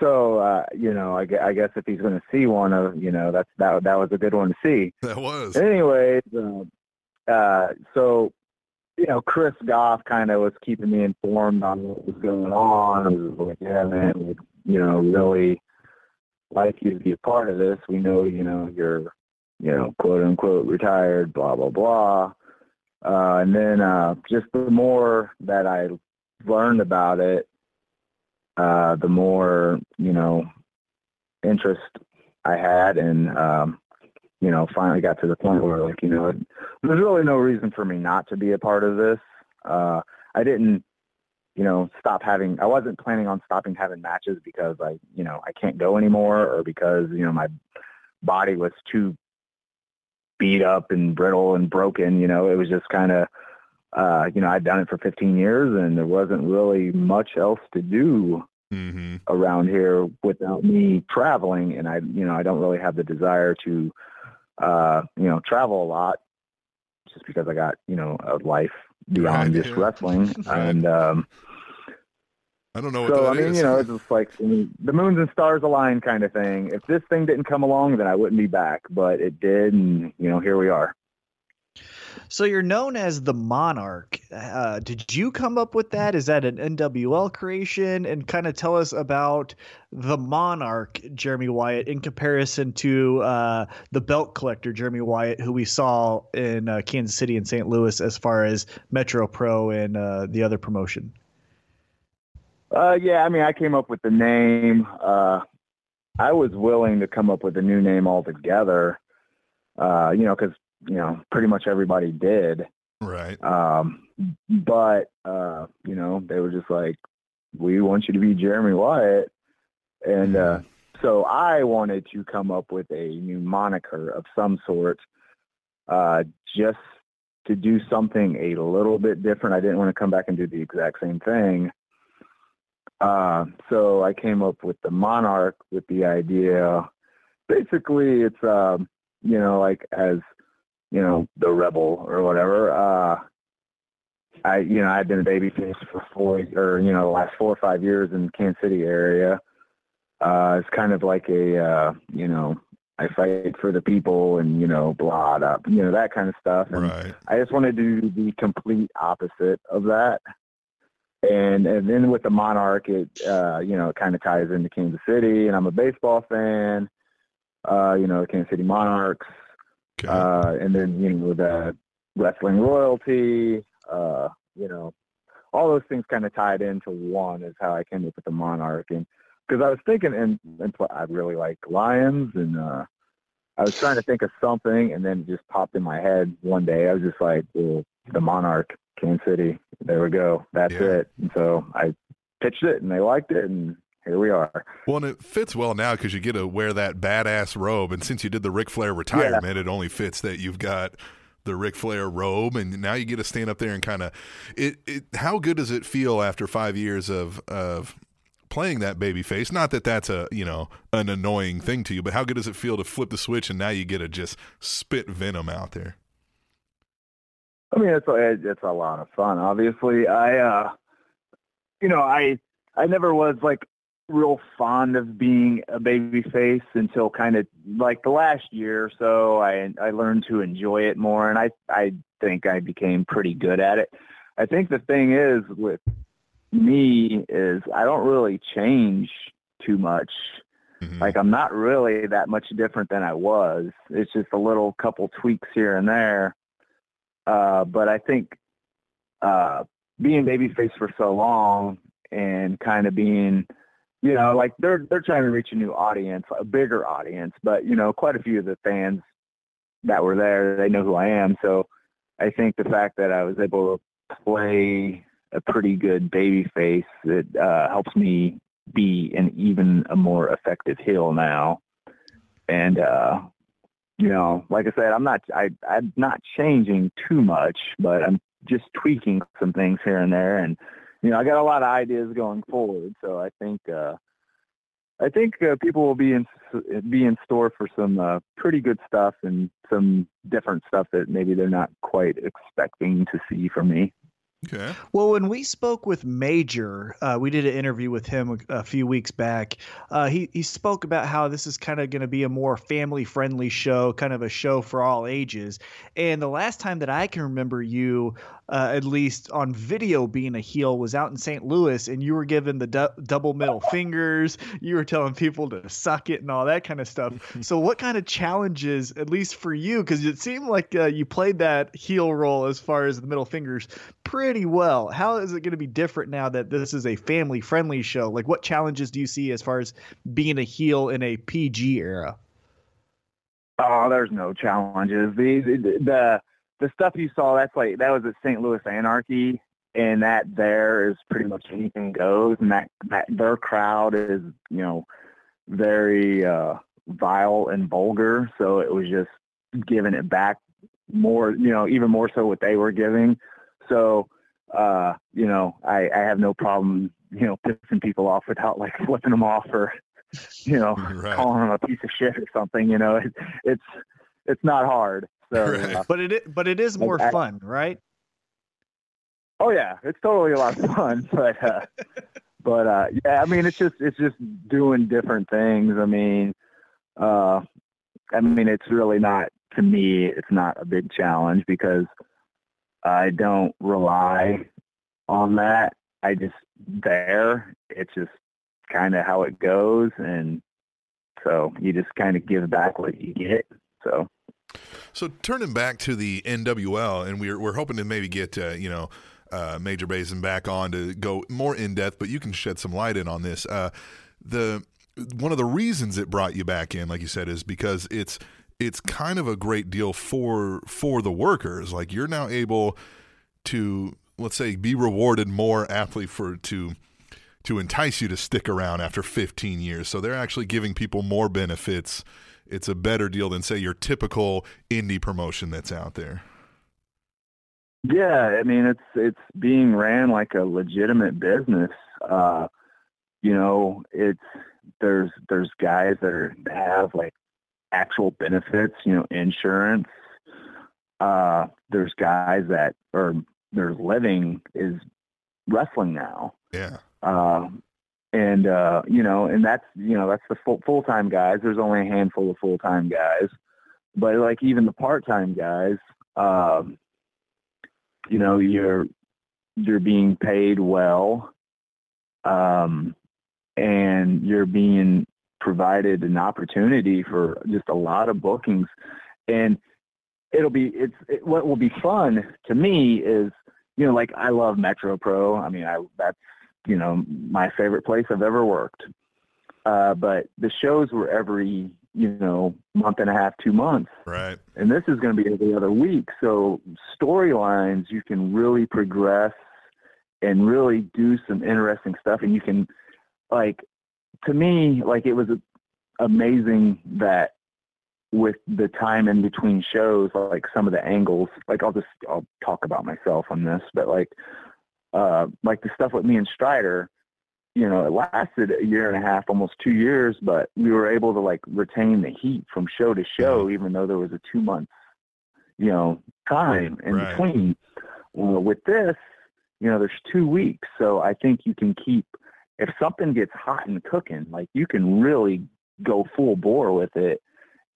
so uh, you know, I, I guess if he's going to see one of, you know, that's that that was a good one to see. That was. Anyways, uh, uh, so you know, Chris Goff kind of was keeping me informed on what was going on. I was like, yeah, man, you know, really like you to be a part of this. We know, you know, you're, you know, quote unquote retired, blah blah blah. Uh, and then uh, just the more that I learned about it, uh, the more you know interest I had, and um, you know, finally got to the point where like you know, there's really no reason for me not to be a part of this. Uh, I didn't, you know, stop having. I wasn't planning on stopping having matches because I, you know, I can't go anymore, or because you know my body was too beat up and brittle and broken. You know, it was just kind of, uh, you know, I'd done it for 15 years, and there wasn't really much else to do Mm-hmm. around here without me traveling and I you know I don't really have the desire to uh you know travel a lot just because I got you know a life beyond Right, just yeah. wrestling (laughs) Right. and um I don't know what so that I mean is. you know it's just like the moons and stars align kind of thing if this thing didn't come along then I wouldn't be back but it did and you know here we are So you're known as the Monarch. Uh, did you come up with that? Is that an NWL creation? And kind of tell us about the Monarch, Jeremy Wyatt, in comparison to uh, the Belt Collector, Jeremy Wyatt, who we saw in uh, Kansas City and St. Louis as far as Metro Pro and uh, the other promotion. Uh, yeah, I mean, I came up with the name. Uh, I was willing to come up with a new name altogether. You know, because you know, pretty much everybody did. right. Um, but uh, you know, they were just like, "We want you to be Jeremy Wyatt," and uh, so I wanted to come up with a new moniker of some sort, uh, just to do something a little bit different. I didn't want to come back and do the exact same thing. Uh, so I came up with the Monarch with the idea. Basically, it's um, you know, like as you know, the rebel or whatever. Uh, I, you know, I've been a babyface for four or, you know, the last four or five years in Kansas City area. Uh, it's kind of like a, uh, you know, I fight for the people and, you know, blah, blah, you know, that kind of stuff. And Right. I just wanted to do the complete opposite of that. And and then with the Monarch, it uh, you know, it kind of ties into Kansas City, and I'm a baseball fan. Uh, you know, the Kansas City Monarchs. Okay. Uh, and then you know the wrestling royalty, uh, you know, all those things kind of tied into one is how I came up with the Monarch. And because I was thinking, and, and I really like lions, and uh, I was trying to think of something, and then it just popped in my head one day. I was just like, well, the Monarch, Kansas City. There we go. That's Yeah. it. And so I pitched it, and they liked it, and here we are. Well, and it fits well now because you get to wear that badass robe, and since you did the Ric Flair retirement, it only fits that you've got the Ric Flair robe, and now you get to stand up there and kind of it, it. How good does it feel after five years of of playing that baby face? Not that that's a you know an annoying thing to you, but how good does it feel to flip the switch and now you get to just spit venom out there? I mean, it's a, it's a lot of fun. Obviously, I, uh, you know, I I never was like real fond of being a baby face until kind of like the last year or so. I I learned to enjoy it more, and I I think I became pretty good at it. I think the thing is with me is I don't really change too much. Mhm. Like I'm not really that much different than I was. It's just a little couple tweaks here and there. Uh, but I think uh, being babyface for so long and kind of being, you know, like they're they're trying to reach a new audience, a bigger audience. But you know, quite a few of the fans that were there, they know who I am. So I think the fact that I was able to play a pretty good babyface, it uh, helps me be an even a more effective heel now. And uh, you know, like I said, I'm not I I'm not changing too much, but I'm just tweaking some things here and there, and you know, I got a lot of ideas going forward. So I think uh, I think uh, people will be in be in store for some uh, pretty good stuff and some different stuff that maybe they're not quite expecting to see from me. Okay. Well, when we spoke with Major, uh, we did an interview with him a, a few weeks back. Uh, he he spoke about how this is kind of going to be a more family friendly show, kind of a show for all ages. And the last time that I can remember you, uh, at least on video, being a heel was out in St. Louis, and you were given the du- double middle fingers. You were telling people to suck it and all that kind of stuff. (laughs) so, what kind of challenges, at least for you, because it seemed like uh, you played that heel role as far as the middle fingers pretty well. How is it going to be different now that this is a family friendly show? Like, what challenges do you see as far as being a heel in a PG era? Oh, there's no challenges. The the the, the stuff you saw that's like that was at St. Louis Anarchy, and that there is pretty much anything goes, and that that their crowd is you know very uh, vile and vulgar. So it was just giving it back more, you know, even more so what they were giving. So uh, you know, I, I have no problem, you know, pissing people off without like (laughs) flipping them off or you know, (laughs) Right. calling them a piece of shit or something. You know, it, it's it's not hard. So (laughs) Right. uh, But it but it is more I- fun, right? oh yeah, it's totally a lot of fun. (laughs) But uh, but uh, yeah, I mean, it's just it's just doing different things. I mean, uh, I mean, it's really not to me. It's not a big challenge because I don't rely on that. I just there. It's just kind of how it goes, and so you just kind of give back what you get. So. So turning back to the NWL, and we're we're hoping to maybe get uh, you know uh, Major Basin back on to go more in depth, but you can shed some light in on this. Uh, the one of the reasons it brought you back in, like you said, is because it's it's kind of a great deal for for the workers. Like you're now able to let's say be rewarded more aptly for to to entice you to stick around after 15 years. So they're actually giving people more benefits. It's a better deal than say your typical indie promotion that's out there. Yeah, I mean it's it's being ran like a legitimate business. Uh, you know, it's there's there's guys that are that have like actual benefits, you know, insurance. Uh, there's guys that are their living is wrestling now. Yeah. Um, and uh, you know, and that's you know that's the full time guys. There's only a handful of full time guys, but like even the part time guys, um, you know, you're you're being paid well, um, and you're being provided an opportunity for just a lot of bookings, and it'll be it's it, what will be fun to me is you know like I love Metro Pro. I mean, I that's you know my favorite place I've ever worked. Uh, but the shows were every you know month and a half, two months Right. and this is going to be every other week. So storylines you can really progress and really do some interesting stuff, and you can like to me like it was amazing that with the time in between shows, like some of the angles, like I'll just I'll talk about myself on this, but like uh like the stuff with me and Strider, you know, it lasted a year and a half, almost two years, but we were able to like retain the heat from show to show, even though there was a two month, you know, time in Right. between. Well, with this, you know, there's two weeks, so I think you can keep if something gets hot and cooking, like you can really go full bore with it,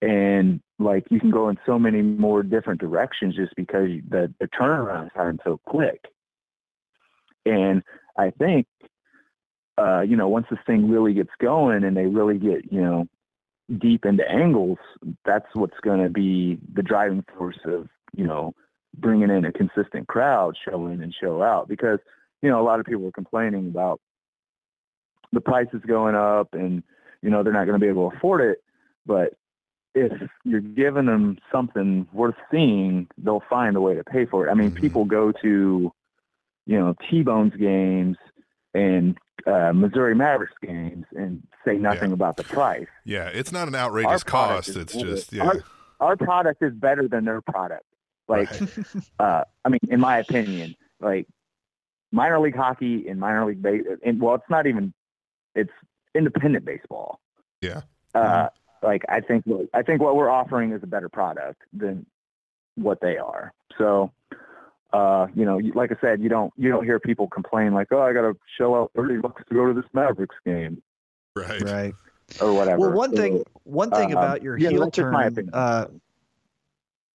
and like you can go in so many more different directions just because the the turnaround time so quick. And I think uh, you know, once this thing really gets going and they really get, you know, deep into angles, that's what's going to be the driving force of, you know, bringing in a consistent crowd, show in and show out. Because, you know, a lot of people are complaining about the prices going up and, you know, they're not going to be able to afford it. But if you're giving them something worth seeing, they'll find a way to pay for it. I mean, Mhm. people go to, you know, T-Bones games and uh, Missouri Mavericks games and say nothing about the price. Yeah, it's not an outrageous cost. It's just yeah. Our, our product is better than their product. Like, (laughs) uh, I mean, in my opinion, like minor league hockey and minor league base, and well, it's not even, it's independent baseball. Yeah. Uh, like I think, what- I think what we're offering is a better product than what they are. So, uh, you know, like I said, you don't, you don't hear people complain like, oh, I got to shell out 30 bucks to go to this Mavericks game Right. Right. or whatever. Well, one So, thing, one thing um, about your yeah, heel that's my turn, opinion. uh,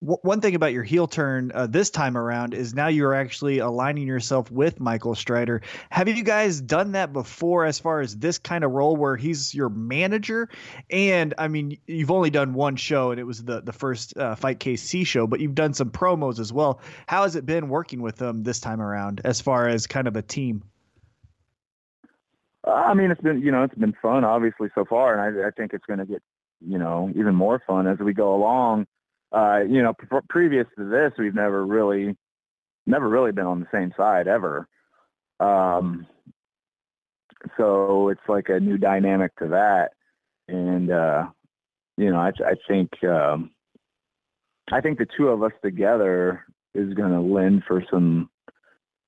one thing about your heel turn uh, this time around is now you're actually aligning yourself with Michael Strider. Have you guys done that before, as far as this kind of role where he's your manager? And I mean, you've only done one show, and it was the the first uh, Fight KC show, but you've done some promos as well. How has it been working with them this time around, as far as kind of a team? Uh, I mean, it's been you know it's been fun obviously so far, and I, I think it's going to get you know even more fun as we go along. Uh, you know, pre- previous to this, we've never really, never really been on the same side ever. Um, so it's like a new dynamic to that, and uh, you know, I, I think um, I think the two of us together is going to lend for some,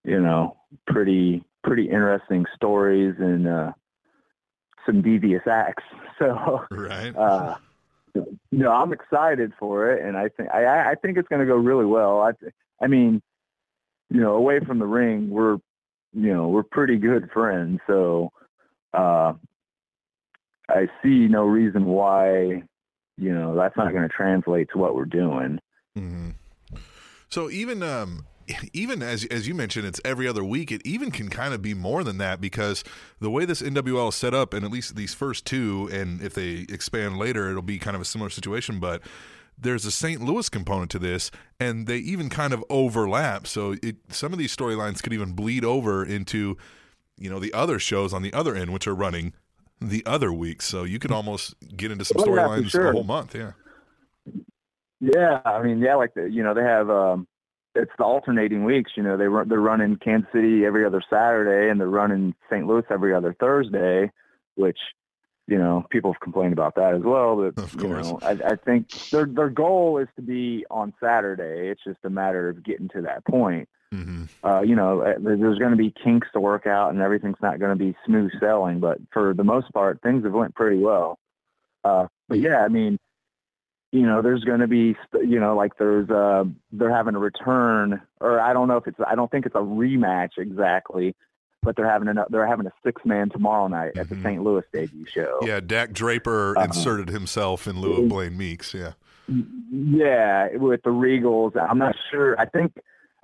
you know, pretty pretty interesting stories and uh, some devious acts. (laughs) So, Right. uh, no, I'm excited for it, and I think I, I think it's going to go really well. I, I mean, you know, away from the ring, we're, you know, we're pretty good friends. So, uh, I see no reason why, you know, that's not going to translate to what we're doing. hmm So even um even as as you mentioned, it's every other week. It even can kind of be more than that because the way this NWL is set up, and at least these first two, and if they expand later, it'll be kind of a similar situation. But there's a St. Louis component to this, and they even kind of overlap. So it, some of these storylines could even bleed over into you know the other shows on the other end, which are running the other weeks. So you could almost get into some for storylines sure. a whole month. Yeah. Yeah, I mean, yeah, like the, you know, they have um it's the alternating weeks. You know, they run they're running Kansas City every other Saturday, and they're running St. Louis every other Thursday, which you know people have complained about that as well. But Of you course. know, I, I think their their goal is to be on Saturday. It's just a matter of getting to that point. hmm Uh, you know, uh, there's going to be kinks to work out, and everything's not going to be smooth sailing. But for the most part, things have went pretty well. Uh, but yeah, I mean, you know, there's going to be, you know, like there's, uh, they're having a return, or I don't know if it's, I don't think it's a rematch exactly, but they're having a, they're having a six man tomorrow night at the Mhm. St. Louis debut show. Yeah, Dak Draper Uh-huh. inserted himself in lieu of Blaine Meeks. Yeah. Yeah, with the Regals, I'm not sure. I think,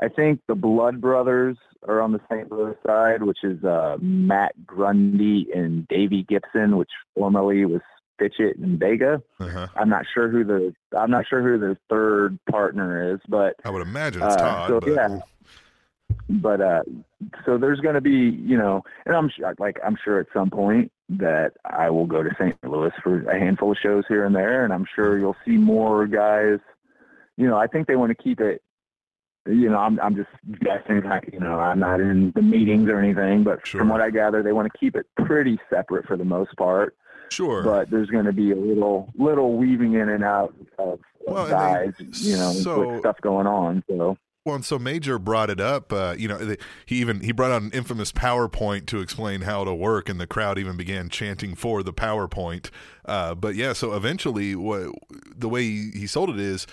I think the Blood Brothers are on the St. Louis side, which is uh, Matt Grundy and Davey Gibson, which formerly was Fitchett and Vega. Uh-huh. I'm not sure who the I'm not sure who the third partner is, but I would imagine it's Uh, Todd. so, but yeah. but uh so there's going to be you know and i'm sure like i'm sure at some point that i will go to st louis for a handful of shows here and there and i'm sure you'll see more guys you know i think they want to keep it you know i'm i'm just guessing I, you know i'm not in the meetings or anything but Sure. from what i gather they want to keep it pretty separate for the most part sure. but there's going to be a little little weaving in and out of, of Well, guys you know so- stuff going on so Well, and so Major brought it up. Uh, you know, the, he even he brought out an infamous PowerPoint to explain how to work, and the crowd even began chanting for the PowerPoint. Uh, but yeah, so eventually, what the way he, he sold it is.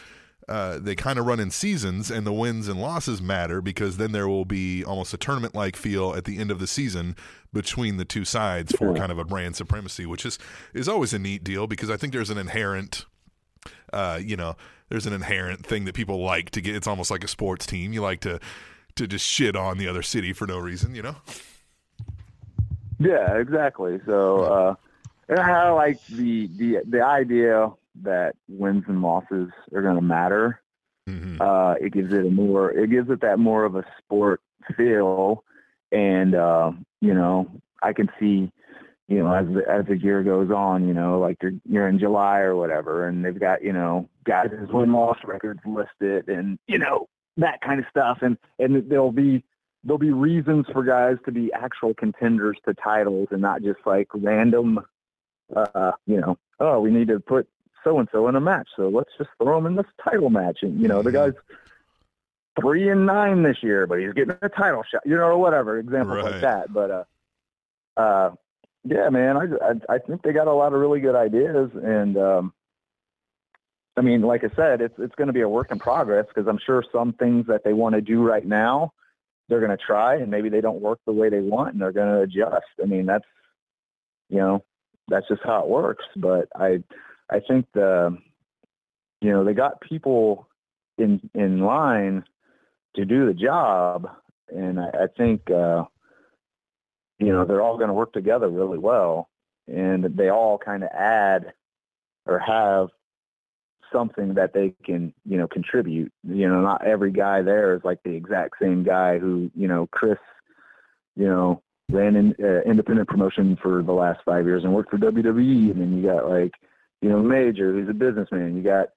Uh, they kind of run in seasons, and the wins and losses matter because then there will be almost a tournament like feel at the end of the season between the two sides for kind of a brand supremacy, which is is always a neat deal because I think there's an inherent uh, you know, there's an inherent thing that people like to get. It's almost like a sports team. You like to to just shit on the other city for no reason, you know. Yeah, exactly. So, uh, and I like the the the idea that wins and losses are going to matter. hmm Uh, it gives it a more it gives it that more of a sport feel, and uh, you know I can see. You know, as the, as the year goes on, you know, like you're, you're in July or whatever, and they've got, you know, guys' win loss records listed, and you know that kind of stuff, and and there'll be there'll be reasons for guys to be actual contenders to titles and not just like random uh you know oh we need to put so and so in a match so let's just throw him in this title match and you know the guy's three and nine this year but he's getting a title shot you know or whatever examples Right. like that but uh uh yeah man I, I i think they got a lot of really good ideas and um I mean, like I said, it's it's going to be a work in progress because I'm sure some things that they want to do right now, they're going to try, and maybe they don't work the way they want, and they're going to adjust. I mean, that's you know, that's just how it works. But I I think the you know they got people in in line to do the job, and I, I think uh, you know they're all going to work together really well, and they all kind of add or have something that they can, you know, contribute. You know, not every guy there is like the exact same guy who, you know, Chris, you know, ran in uh, independent promotion for the last five years and worked for WWE. And then you got like, you know, Major, who's a businessman. You got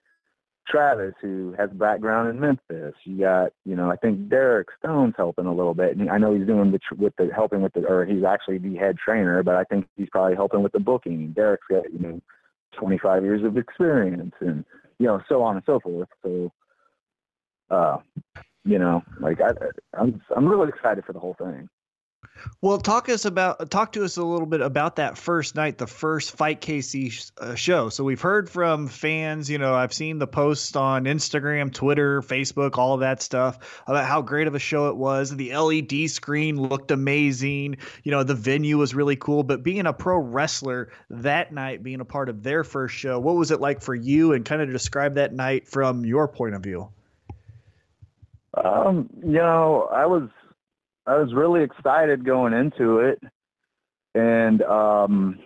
Travis, who has a background in Memphis. You got, you know, I think Derek Stone's helping a little bit. And I know he's doing the with the helping with the, or he's actually the head trainer, but I think he's probably helping with the booking. Derek's got, you know, 25 years of experience and you know so on and so forth so uh you know like i i'm i'm really excited for the whole thing Well, talk us about talk to us a little bit about that first night, the first Fight KC uh, show. So we've heard from fans. You know, I've seen the posts on Instagram, Twitter, Facebook, all of that stuff about how great of a show it was. The LED screen looked amazing. You know, the venue was really cool. But being a pro wrestler that night, being a part of their first show, what was it like for you? And kind of describe that night from your point of view. um you know i was i was really excited going into it. And um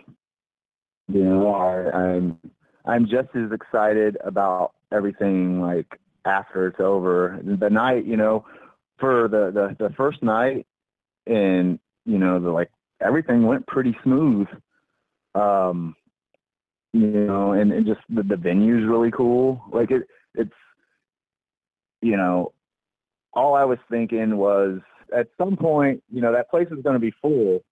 you know I, i'm i'm just as excited about everything like after it's over. The night you know for the the, the first night and you know the like everything went pretty smooth. Um you know and, and just the, the venue's really cool. Like it it's you know all i was thinking was at some point you know that place is going to be full.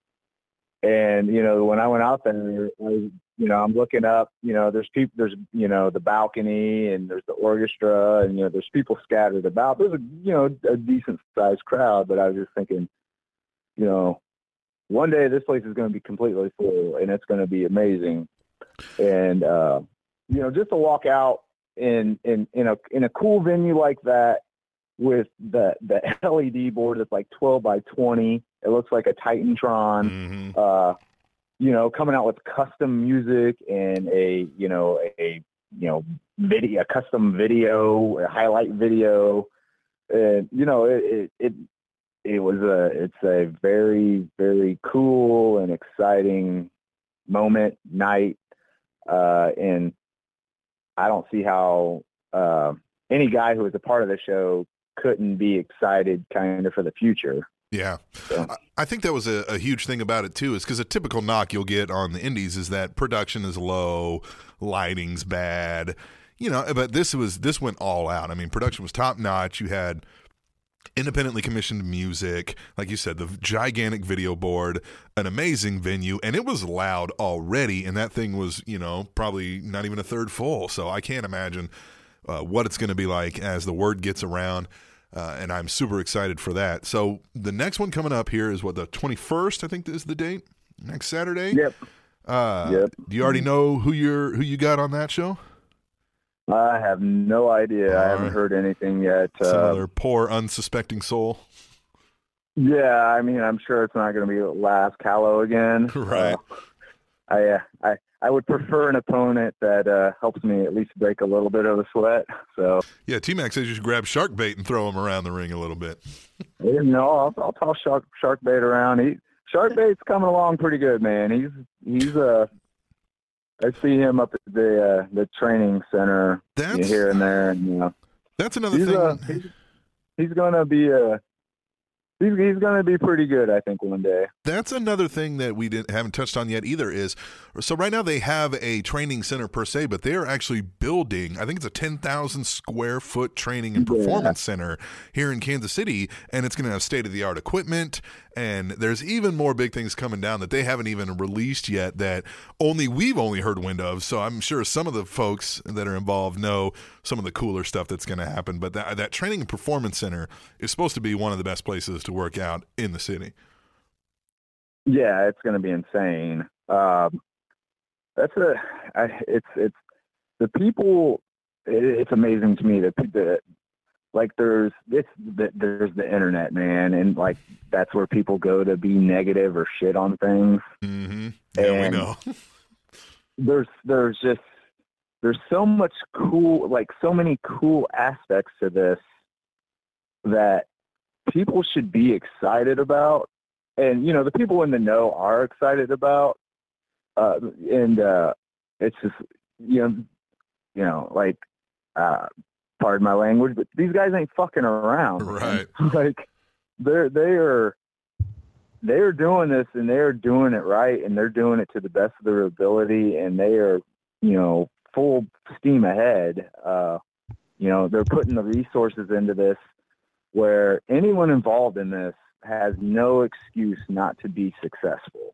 And you know when i went out there i you know i'm looking up you know there's people there's you know the balcony and there's the orchestra and you know there's people scattered about. There's a you know a decent sized crowd but i was just thinking you know one day this place is going to be completely full and it's going to be amazing. And uh you know just to walk out in in in a in a cool venue like that with the the (laughs) led board that's like 12 by 20 it looks like a titantron hmm uh, you know, coming out with custom music and a, you know, a, you know, video, a custom video, a highlight video. And, you know, it, it, it, it was a, it's a very, very cool and exciting moment, night. uh, and I don't see how uh, any guy who was a part of the show couldn't be excited kind of for the future. Yeah. So- I- I think that was a, a huge thing about it too, is because a typical knock you'll get on the indies is that production is low, lighting's bad, you know. But this was this went all out. I mean, production was top notch. You had independently commissioned music, like you said, the gigantic video board, an amazing venue, and it was loud already. And that thing was, you know, probably not even a third full. So I can't imagine uh, what it's going to be like as the word gets around. Uh, and I'm super excited for that. So the next one coming up here is what the 21st, I think is the date. Next Saturday. Yep. Uh, Yep. Do you already know who you're who you got on that show? I have no idea. I haven't right. heard anything yet. Some Uh, other poor unsuspecting soul. yeah, I mean, I'm sure it's not going to be Last Callow again. (laughs) Right. I, uh, I I would prefer an opponent that uh, helps me at least break a little bit of the sweat. So Yeah, T Mac says you should grab shark bait and throw him around the ring a little bit. (laughs) you know, I'll, I'll toss shark shark bait around. He shark bait's coming along pretty good, man. He's he's uh. I see him up at the uh, the training center That's here and there, and you know, that's another he's thing. uh, he's, he's gonna be uh he's he's gonna be pretty good, I think, one day. That's another thing that we didn't haven't touched on yet either. Is so right now they have a training center per se, but they are actually building. I think it's a ten thousand square foot training and Yeah. performance center here in Kansas City, and it's going to have state of the art equipment. And there's even more big things coming down that they haven't even released yet. That only we've only heard wind of. So I'm sure some of the folks that are involved know some of the cooler stuff that's going to happen. But that that training and performance center is supposed to be one of the best places to work out in the city. Yeah, it's gonna be insane. Um, that's a I, it's it's the people. It, it's amazing to me that the like there's it's the, there's the internet, man, and like that's where people go to be negative or shit on things. Mm-hmm. Yeah, we know. (laughs) there's there's just there's so much cool like so many cool aspects to this that people should be excited about and you know the people in the know are excited about uh and uh it's just you know you know like uh pardon my language but these guys ain't fucking around. (laughs) Right. (laughs) like they're they are they are doing this and they are doing it right and they're doing it to the best of their ability and they are you know full steam ahead uh you know they're putting the resources into this where anyone involved in this has no excuse not to be successful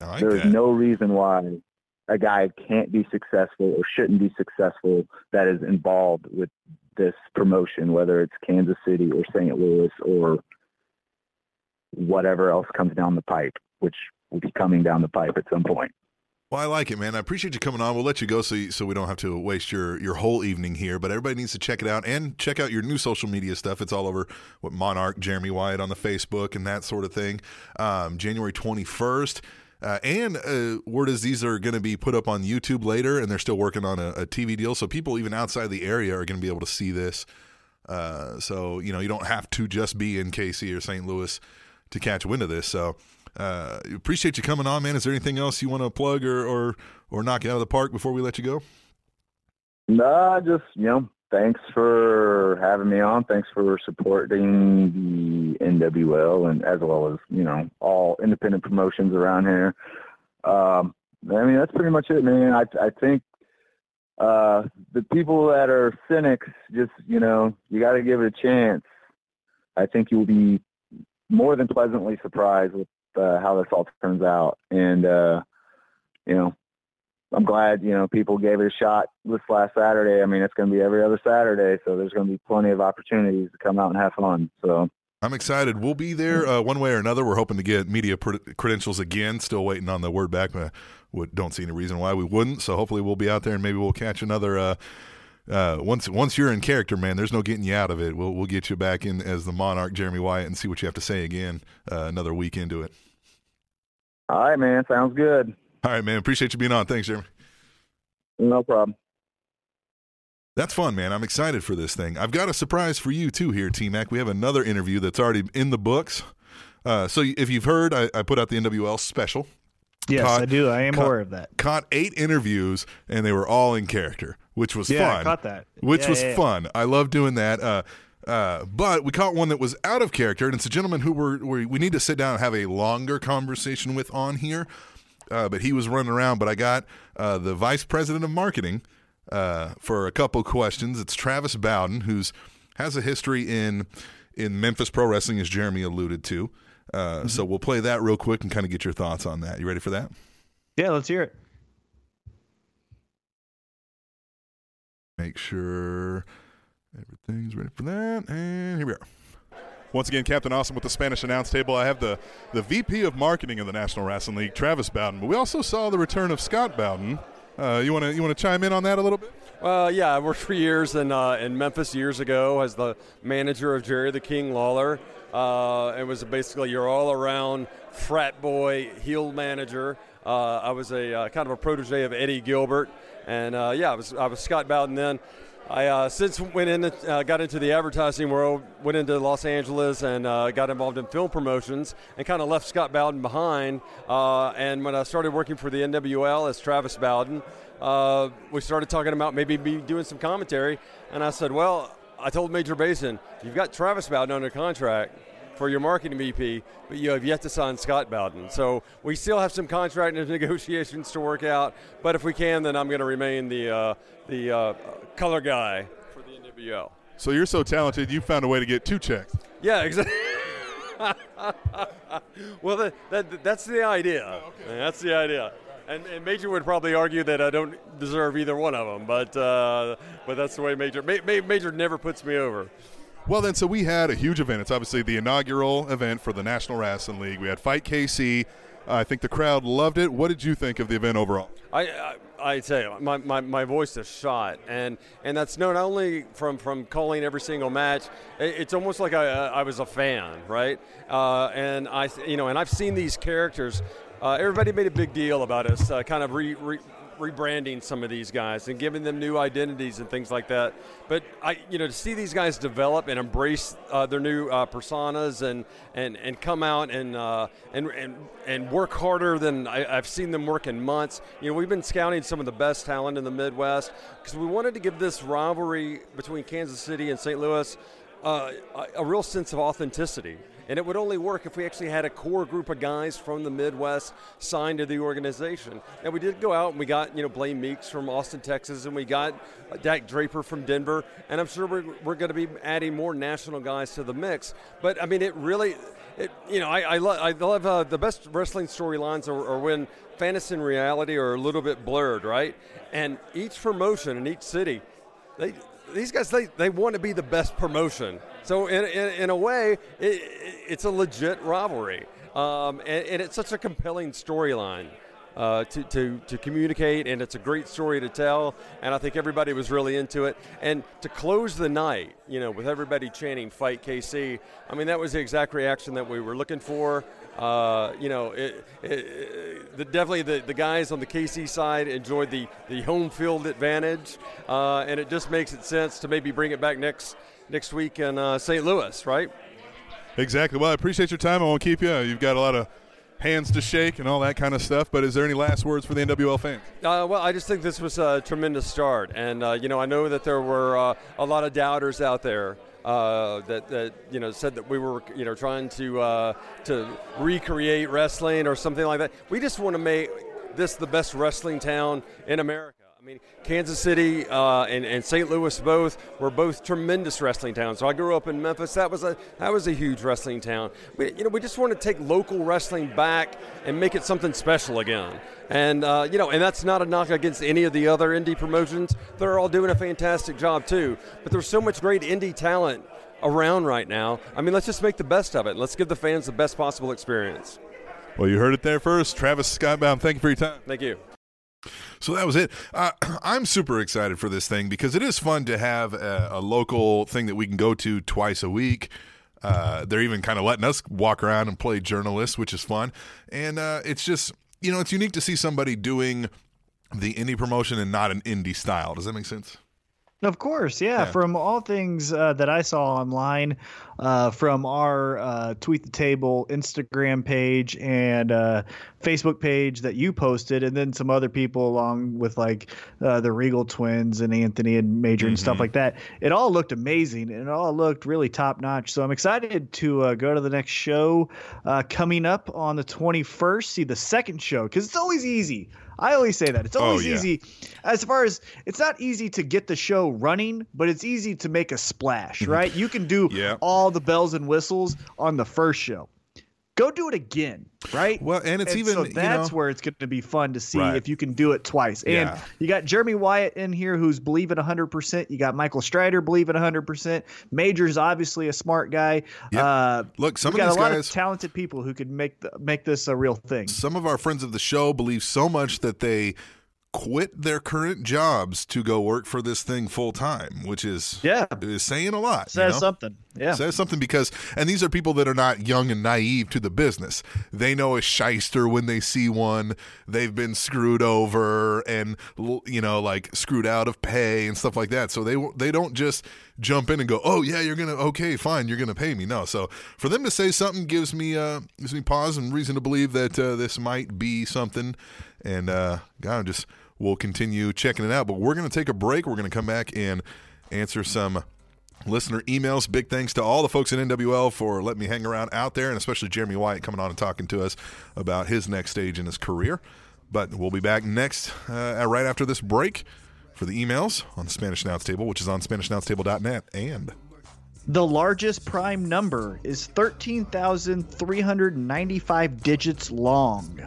like there's no reason why a guy can't be successful or shouldn't be successful that is involved with this promotion, whether it's Kansas City or St. Louis or whatever else comes down the pipe, which will be coming down the pipe at some point. Well, I like it, man. I appreciate you coming on. We'll let you go so you, so we don't have to waste your your whole evening here. But everybody needs to check it out and check out your new social media stuff. It's all over what Monarch, Jeremy Wyatt on the Facebook and that sort of thing. Um, January twenty first. Uh, and uh, word is these are going to be put up on YouTube later, and they're still working on a, a TV deal. So people even outside the area are going to be able to see this. Uh, so you know you don't have to just be in KC or St. Louis to catch wind of this. So uh, appreciate you coming on, man. Is there anything else you want to plug or or or knock out of the park before we let you go? Nah, just you know, thanks for having me on. Thanks for supporting the NWL and as well as you know all independent promotions around here. Um, I mean, that's pretty much it, man. I I think uh, the people that are cynics, just you know, you got to give it a chance. I think you will be more than pleasantly surprised with uh, how this all turns out, and uh, you know, I'm glad, you know, people gave it a shot this last Saturday. I mean, it's going to be every other Saturday, so there's going to be plenty of opportunities to come out and have fun. So, I'm excited. We'll be there uh, one way or another. We're hoping to get media pr- credentials again. Still waiting on the word back. but don't see any reason why we wouldn't. So hopefully we'll be out there and maybe we'll catch another. Uh, uh, once once you're in character, man, there's no getting you out of it. We'll we'll get you back in as the Monarch, Jeremy Wyatt, and see what you have to say again. Uh, another week into it. all right, man, sounds good. All right, man. Appreciate you being on. Thanks, Jeremy. No problem. That's fun, man. I'm excited for this thing. I've got a surprise for you too here, T Mac. We have another interview that's already in the books. Uh, so if you've heard, I, I put out the NWL special. Yes, Caught- I do. I am caught- aware of that. Caught eight interviews, and they were all in character, which was Yeah, I fun. caught that. Which Yeah, was yeah, yeah. fun. I love doing that. Uh, uh, but we caught one that was out of character, and it's a gentleman who we're, we we need to sit down and have a longer conversation with on here. Uh, but he was running around. But I got uh, the vice president of marketing uh, for a couple questions. It's Travis Bowden, who's has a history in in Memphis pro wrestling, as Jeremy alluded to. Uh, Mm-hmm. So we'll play that real quick and kind of get your thoughts on that. You ready for that? Yeah, let's hear it. Make sure everything's ready for that. And here we are. Once again, Captain Awesome with the Spanish announce table. I have the, the VP of Marketing of the National Wrestling League, Travis Bowden. But we also saw the return of Scott Bowden. Uh, you want to you want to chime in on that a little bit? Well, yeah, I worked for years in uh, in Memphis years ago as the manager of Jerry the King Lawler. Uh, it was basically your all-around frat boy heel manager. Uh, I was a uh, kind of a protege of Eddie Gilbert, and uh, yeah, I was I was Scott Bowden then. I uh, since went in, uh, got into the advertising world, went into Los Angeles, and uh, got involved in film promotions, and kind of left Scott Bowden behind. Uh, and when I started working for the NWL as Travis Bowden, uh, we started talking about maybe be doing some commentary. And I said, well, I told Major Basin, you've got Travis Bowden under contract for your marketing VP, but you have yet to sign Scott Bowden. So we still have some contract (laughs) negotiations to work out. But if we can, then I'm going to remain the uh, the uh, color guy for the NWL. So you're so talented, you found a way to get two checks. Yeah, exactly. (laughs) well, that, that, that's the idea. That's the idea. And, and Major would probably argue that I don't deserve either one of them, but uh, but that's the way Major Ma- Ma- Major never puts me over. Well, then, so we had a huge event. It's obviously the inaugural event for the National Wrestling League. We had Fight KC. I think the crowd loved it. What did you think of the event overall? I, I I tell you, my, my, my voice is shot, and and that's not only from, from calling every single match. It, it's almost like I, I was a fan, right? Uh, and I you know, and I've seen these characters. Uh, everybody made a big deal about us, uh, kind of re, re, rebranding some of these guys and giving them new identities and things like that. But I, you know, to see these guys develop and embrace uh, their new uh, personas and, and, and come out and, uh, and and and work harder than I, I've seen them work in months. You know, we've been scouting some of the best talent in the Midwest because we wanted to give this rivalry between Kansas City and St. Louis uh, a, a real sense of authenticity. And it would only work if we actually had a core group of guys from the Midwest signed to the organization. And we did go out and we got, you know, Blaine Meeks from Austin, Texas, and we got Dak Draper from Denver. And I'm sure we're, we're going to be adding more national guys to the mix. But, I mean, it really, it, you know, I, I, lo- I love uh, the best wrestling storylines are, are when fantasy and reality are a little bit blurred, right? And each promotion in each city, they these guys they, they want to be the best promotion. So in, in, in a way, it, it's a legit rivalry, um, and, and it's such a compelling storyline. Uh, to, to, to communicate, and it's a great story to tell, and I think everybody was really into it. And to close the night, you know, with everybody chanting "Fight KC," I mean, that was the exact reaction that we were looking for. Uh, you know, it, it, the, definitely the, the guys on the KC side enjoyed the, the home field advantage, uh, and it just makes it sense to maybe bring it back next next week in uh, St. Louis, right? Exactly. Well, I appreciate your time. I won't keep you. You've got a lot of hands to shake and all that kind of stuff. But is there any last words for the NWL fans? Uh, well, I just think this was a tremendous start, and uh, you know, I know that there were uh, a lot of doubters out there uh, that, that you know said that we were you know trying to uh, to recreate wrestling or something like that. We just want to make this the best wrestling town in America. I mean, Kansas City uh, and, and St. Louis both were both tremendous wrestling towns. So I grew up in Memphis. That was a that was a huge wrestling town. We, you know, we just want to take local wrestling back and make it something special again. And uh, you know, and that's not a knock against any of the other indie promotions. They're all doing a fantastic job too. But there's so much great indie talent around right now. I mean, let's just make the best of it. Let's give the fans the best possible experience. Well, you heard it there first. Travis Scott Bowden, thank you for your time. Thank you. So that was it. Uh, (clears throat) I'm super excited for this thing because it is fun to have a, a local thing that we can go to twice a week. Uh, they're even kind of letting us walk around and play journalists, which is fun. And uh, it's just, you know, it's unique to see somebody doing the indie promotion and not an indie style. Does that make sense? Of course, yeah. Yeah. From all things uh, that I saw online, uh, from our uh, Tweet the Table Instagram page and uh, Facebook page that you posted, and then some other people along with like uh, the Regal twins and Anthony and Major and stuff like that. It all looked amazing and it all looked really top notch. So I'm excited to uh, go to the next show uh, coming up on the 21st, see the second show, because it's always easy. I always say that. It's Oh, always yeah. easy as far as it's not easy to get the show running, but it's easy to make a splash, mm-hmm. right? You can do Yeah. all the bells and whistles on the first show. Go do it again, right? Well, and it's even, so you that's know- where it's going to be fun to see Right. if you can do it twice. And Yeah. you got Jeremy Wyatt in here who's believing 100%. You got Michael Strider believing 100%. Major's obviously a smart guy. Yep. Uh, Look, some of got these a lot guys- of talented people who could make the, make this a real thing. Some of our friends of the show believe so much that they quit their current jobs to go work for this thing full time, which is Yeah. is saying a lot. you Says know? something. Yeah. Says something because, and these are people that are not young and naive to the business. They know a shyster when they see one. They've been screwed over and you know, like screwed out of pay and stuff like that. So they they don't just jump in and go, "Oh yeah, you're gonna okay, fine, you're gonna pay me." No. So for them to say something gives me uh gives me pause and reason to believe that uh, this might be something. And uh, God, I'm just we'll continue checking it out. But we're gonna take a break. We're gonna come back and answer some listener emails. Big thanks to all the folks at NWL for letting me hang around out there, and especially Jeremy Wyatt coming on and talking to us about his next stage in his career. But we'll be back next, uh, right after this break, for the emails on the Spanish Announce Table, which is on SpanishAnnounceTable.net. And The largest prime number is 13,395 digits long.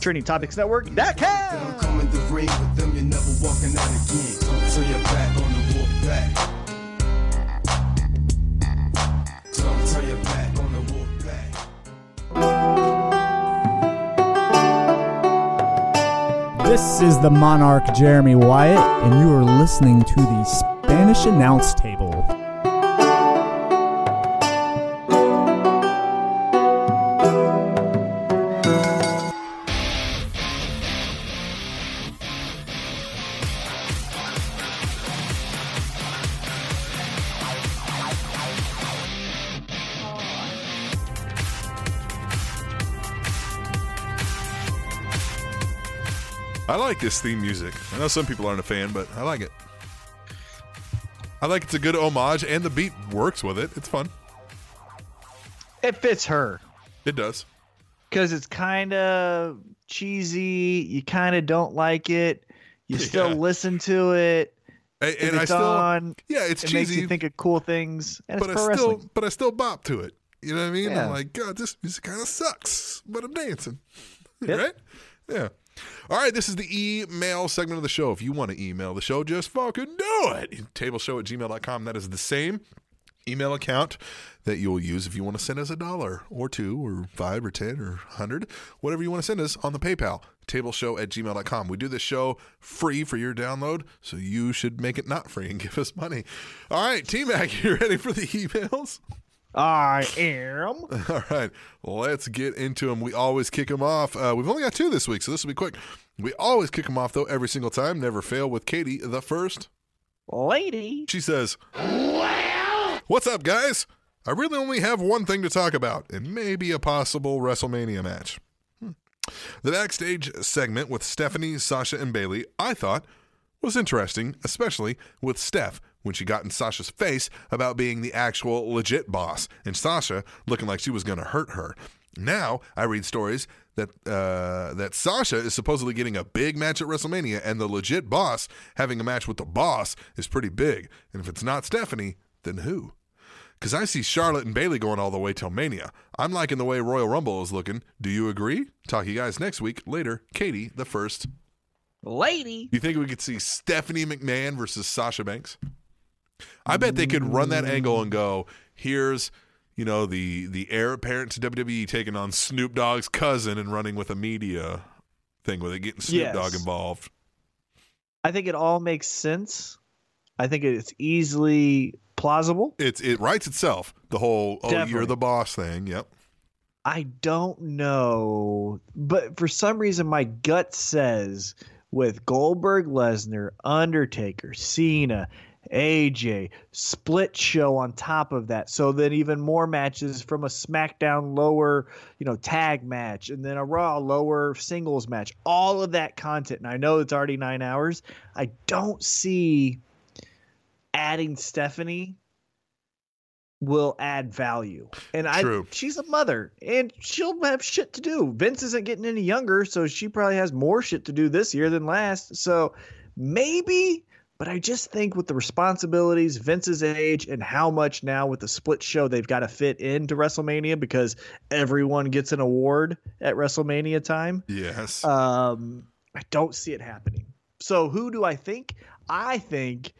TrainingTopicsNetwork.com. Coming to break with them, you're never walking out again. So you're back on the walk back. So turn your back on the walk back. This is the Monarch Jeremy Wyatt, and you are listening to the Spanish Announce Table. I like this theme music. I know some people aren't a fan, but I like it. I like it's a good homage, and the beat works with it. It's fun. It fits her It does. because it's kind of cheesy. You kind of don't like it. You (laughs) still Yeah. listen to it. And, and I it's still, on, yeah, it's it cheesy. makes you think of cool things. And but I still, wrestling. but I still bop to it. You know what I mean? Yeah. I'm like, God, this music kind of sucks, but I'm dancing. Yep. right? Yeah. All right, this is the email segment of the show. If you want to email the show, just fucking do it. Tableshow at gmail.com. That is the same email account that you'll use if you want to send us a dollar or two or five or ten or hundred, whatever you want to send us on the PayPal. Tableshow at gmail.com. We do this show free for your download, so you should make it not free and (laughs) give us money. All right, T Mac, you ready for the emails? I am. (laughs) All right, let's get into them. We always kick them off. Uh, we've only got two this week, so this will be quick. We always kick them off, though, every single time. Never fail with Katie, the first. Lady. She says, What's up, guys? I really only have one thing to talk about, and maybe a possible WrestleMania match. Hmm. The backstage segment with Stephanie, Sasha, and Bayley, I thought, was interesting, especially with Steph when she got in Sasha's face about being the actual legit boss, and Sasha looking like she was going to hurt her. Now I read stories that uh, that Sasha is supposedly getting a big match at WrestleMania, and the legit boss having a match with the boss is pretty big. And if it's not Stephanie, then who? Because I see Charlotte and Bayley going all the way till Mania. I'm liking the way Royal Rumble is looking. Do you agree? Talk to you guys next week. Later, Katie, the first. Lady. You think we could see Stephanie McMahon versus Sasha Banks? I bet they could run that angle and go, mm. here's, you know, the the heir apparent to WWE taking on Snoop Dogg's cousin and running with a media thing with it getting Snoop Yes. Dogg involved. I think it all makes sense. I think it's easily plausible. It's it writes itself. The whole oh you're the boss thing. Yep. I don't know, but for some reason, my gut says with Goldberg, Lesnar, Undertaker, Cena, AJ, split show on top of that. So then even more matches from a SmackDown lower, you know, tag match and then a Raw lower singles match. All of that content. And I know it's already nine hours. I don't see adding Stephanie will add value. And I True. she's a mother and she'll have shit to do. Vince isn't getting any younger, so she probably has more shit to do this year than last. So maybe but I just think with the responsibilities, Vince's age, and how much now with the split show they've got to fit into WrestleMania because everyone gets an award at WrestleMania time. Yes. Um, I don't see it happening. So who do I think? I think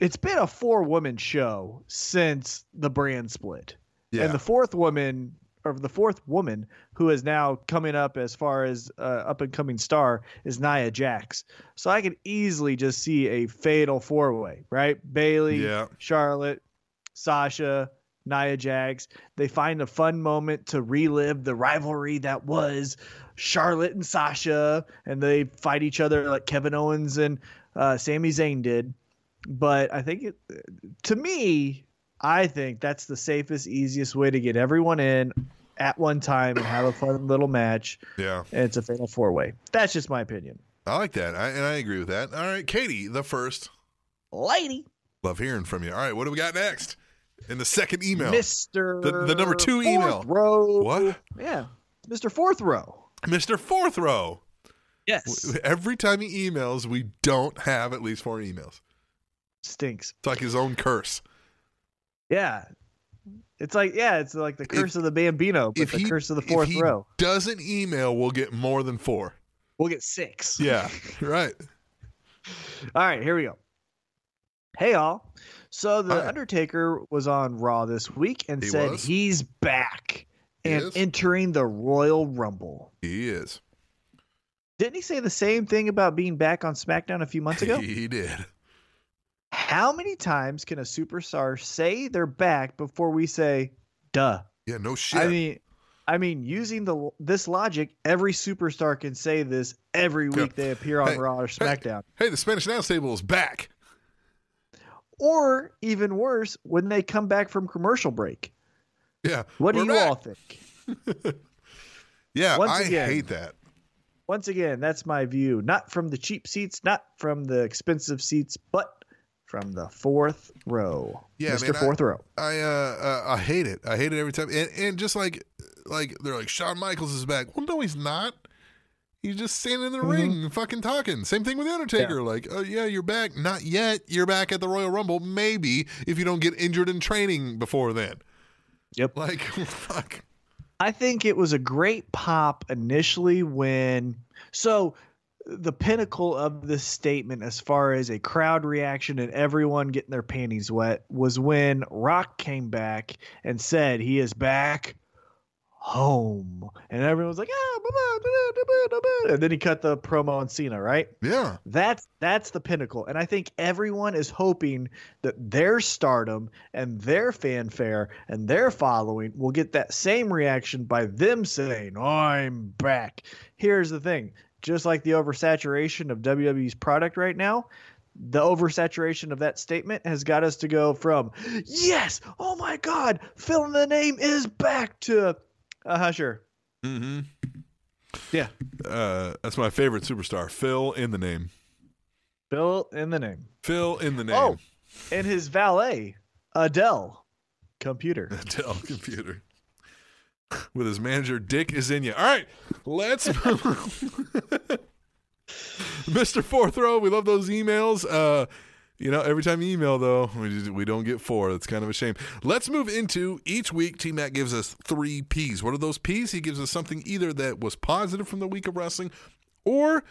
it's been a four woman show since the brand split. Yeah. And the fourth woman or the fourth woman who is now coming up as far as uh, up and coming star is Nia Jax. So I could easily just see a fatal four way, right? Bayley, Yeah. Charlotte, Sasha, Nia Jax. They find a fun moment to relive the rivalry that was Charlotte and Sasha, and they fight each other like Kevin Owens and uh, Sami Zayn did. But I think it, to me, I think that's the safest, easiest way to get everyone in at one time and have a fun little match. Yeah. And it's a fatal four way. That's just my opinion. I like that. I, and I agree with that. All right, Katie, the first. Lady. Love hearing from you. All right, what do we got next? In the second email. Mr. The, the number two Fourth email. Row. What? Yeah. Mr. Fourth Row. Mr. Fourth Row. Yes. Every time he emails, we don't have at least four emails. Stinks. It's like his own curse. Yeah. It's like yeah, it's like the curse of the Bambino, but if the he- curse of the if fourth he row. Doesn't email, we'll get more than four. We'll get six. Yeah, (laughs) right. All right, here we go. Hey all. So the Hi. Undertaker was on Raw this week and He said was. he's back He and is. entering the Royal Rumble. He is. Didn't he say the same thing about being back on SmackDown a few months ago? (laughs) He did. How many times can a superstar say they're back before we say, "Duh"? Yeah, no shit. I mean, I mean, using the this logic, every superstar can say this every week they appear on Hey, Raw or hey, SmackDown. Hey, the Spanish announce table is back. Or even worse, when they come back from commercial break. Yeah. What do you back. all think? (laughs) Yeah, Once I again- hate that. Once again, that's my view. Not from the cheap seats, not from the expensive seats, but from the fourth row. Yeah, Mr. man, I- Fourth Row. I uh, uh I hate it. I hate it every time. And and just like like they're like Shawn Michaels is back. Well, no, he's not. He's just standing in the Mm-hmm. ring fucking talking. Same thing with the Undertaker. Like, oh yeah, you're back. Not yet. You're back at the Royal Rumble. Maybe if you don't get injured in training before then. Yep. Like, (laughs) fuck. I think it was a great pop initially when so the pinnacle of this statement as far as a crowd reaction and everyone getting their panties wet was when Rock came back and said he is back home. And everyone was like ah, blah, blah, blah, blah, blah, blah," and then he cut the promo on Cena right? Yeah. that's that's the pinnacle. And i think everyone is hoping that their stardom and their fanfare and their following will get that same reaction by them saying i'm back. Here's the thing just like the oversaturation of wwe's product right now the oversaturation of that statement has got us to go from yes oh my god phil in the name is back to uh sure Mm-hmm. yeah Uh, that's my favorite superstar. Phil in the name. phil in the name Phil in the name. Oh, and his valet, Adele, computer. (laughs) Adele, computer. With his manager Dick Izinia. All right, let's Mr. (laughs) Fourth Row, we love those emails. Uh you know, every time you email though, we just, we don't get four. That's kind of a shame. Let's move into each week. T Mac gives us three P's. What are those P's? He gives us something either that was positive from the week of wrestling, or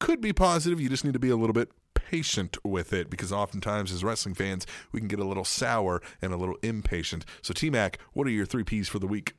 could be positive. You just need to be a little bit patient with it because oftentimes as wrestling fans, we can get a little sour and a little impatient. So T Mac, what are your three P's for the week?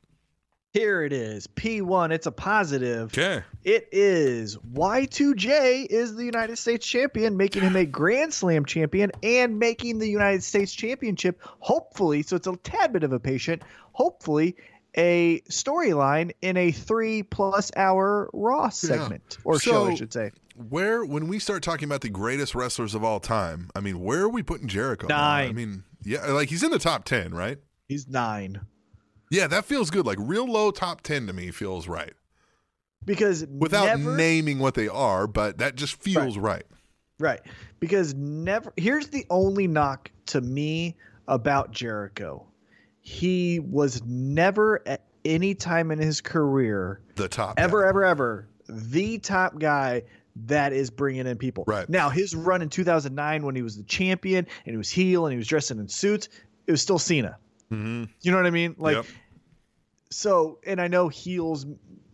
Here it is. P1, it's a positive. Okay. It is Y2J is the United States champion, making him a (sighs) Grand Slam champion and making the United States championship, hopefully, so it's a tad bit of a patient, hopefully a storyline in a three plus hour Raw segment or show, I should say. Where when we start talking about the greatest wrestlers of all time, I mean, where are we putting Jericho? now? I mean, yeah, like he's in the top ten, right? He's nine Yeah, that feels good. Like real low top ten to me feels right. because Without never, naming what they are, but that just feels right. Right. Because never here's the only knock to me about Jericho. He was never at any time in his career The top ever guy. ever ever the top guy that is bringing in people. Right. Now, his run in 2009 when he was the champion and he was heel and he was dressing in suits, it was still Cena. Mm-hmm. You know what I mean? Like Yep. so and I know heels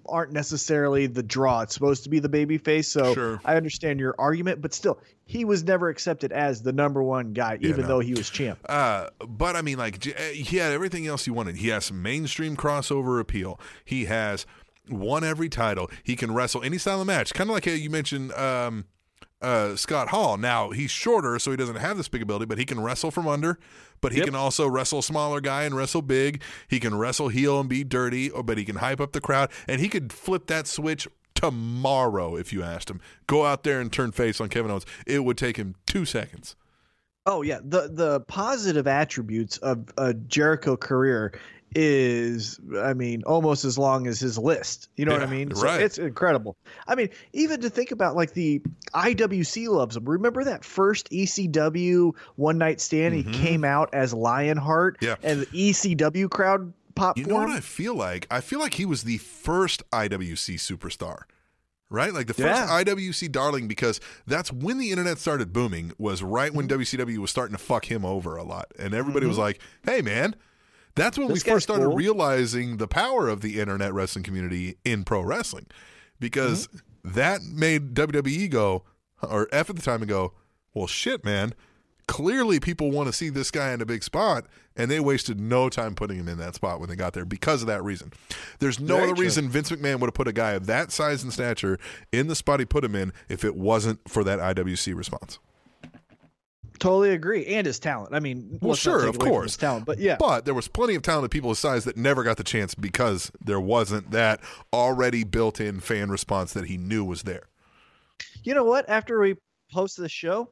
aren't necessarily the draw. It's supposed to be the baby face. So Sure. I understand your argument, but still, he was never accepted as the number one guy, Yeah, even no. though he was champ. Uh, but I mean, like eh, he had everything else he wanted. He has mainstream crossover appeal. He has won every title. He can wrestle any style of match, kind of like how you mentioned um, uh, Scott Hall. Now he's shorter, so he doesn't have this big ability, but he can wrestle from under. But he Yep. can also wrestle smaller guy and wrestle big. He can wrestle heel and be dirty, or but he can hype up the crowd, and he could flip that switch tomorrow if you asked him. Go out there and turn face on Kevin Owens. It would take him two seconds. Oh yeah, the the positive attributes of a Jericho career is, I mean, almost as long as his list. You know what I Yeah, mean? So right. it's incredible. I mean, even to think about like the IWC loves him. Remember that first ECW one night stand? He came out as Lionheart, Mm-hmm. Yeah. and the ECW crowd popped You know what. I feel like? I feel like he was the first IWC superstar. Right? Like the first Yeah. IWC darling because that's when the internet started booming was right when Mm-hmm. WCW was starting to fuck him over a lot. And everybody was like, "Hey man, that's when This we first started cool." realizing the power of the internet wrestling community in pro wrestling." Because Mm-hmm. that made WWE go or F at the time and go, "Well shit, man. Clearly people want to see this guy in a big spot." And they wasted no time putting him in that spot when they got there because of that reason. There's no Very other true. reason Vince McMahon would have put a guy of that size and stature in the spot he put him in if it wasn't for that IWC response. Totally agree, and his talent. I mean, Well, sure, of course. talent, but yeah, But there was plenty of talented people his size that never got the chance because there wasn't that already built-in fan response that he knew was there. You know what? After we post the show,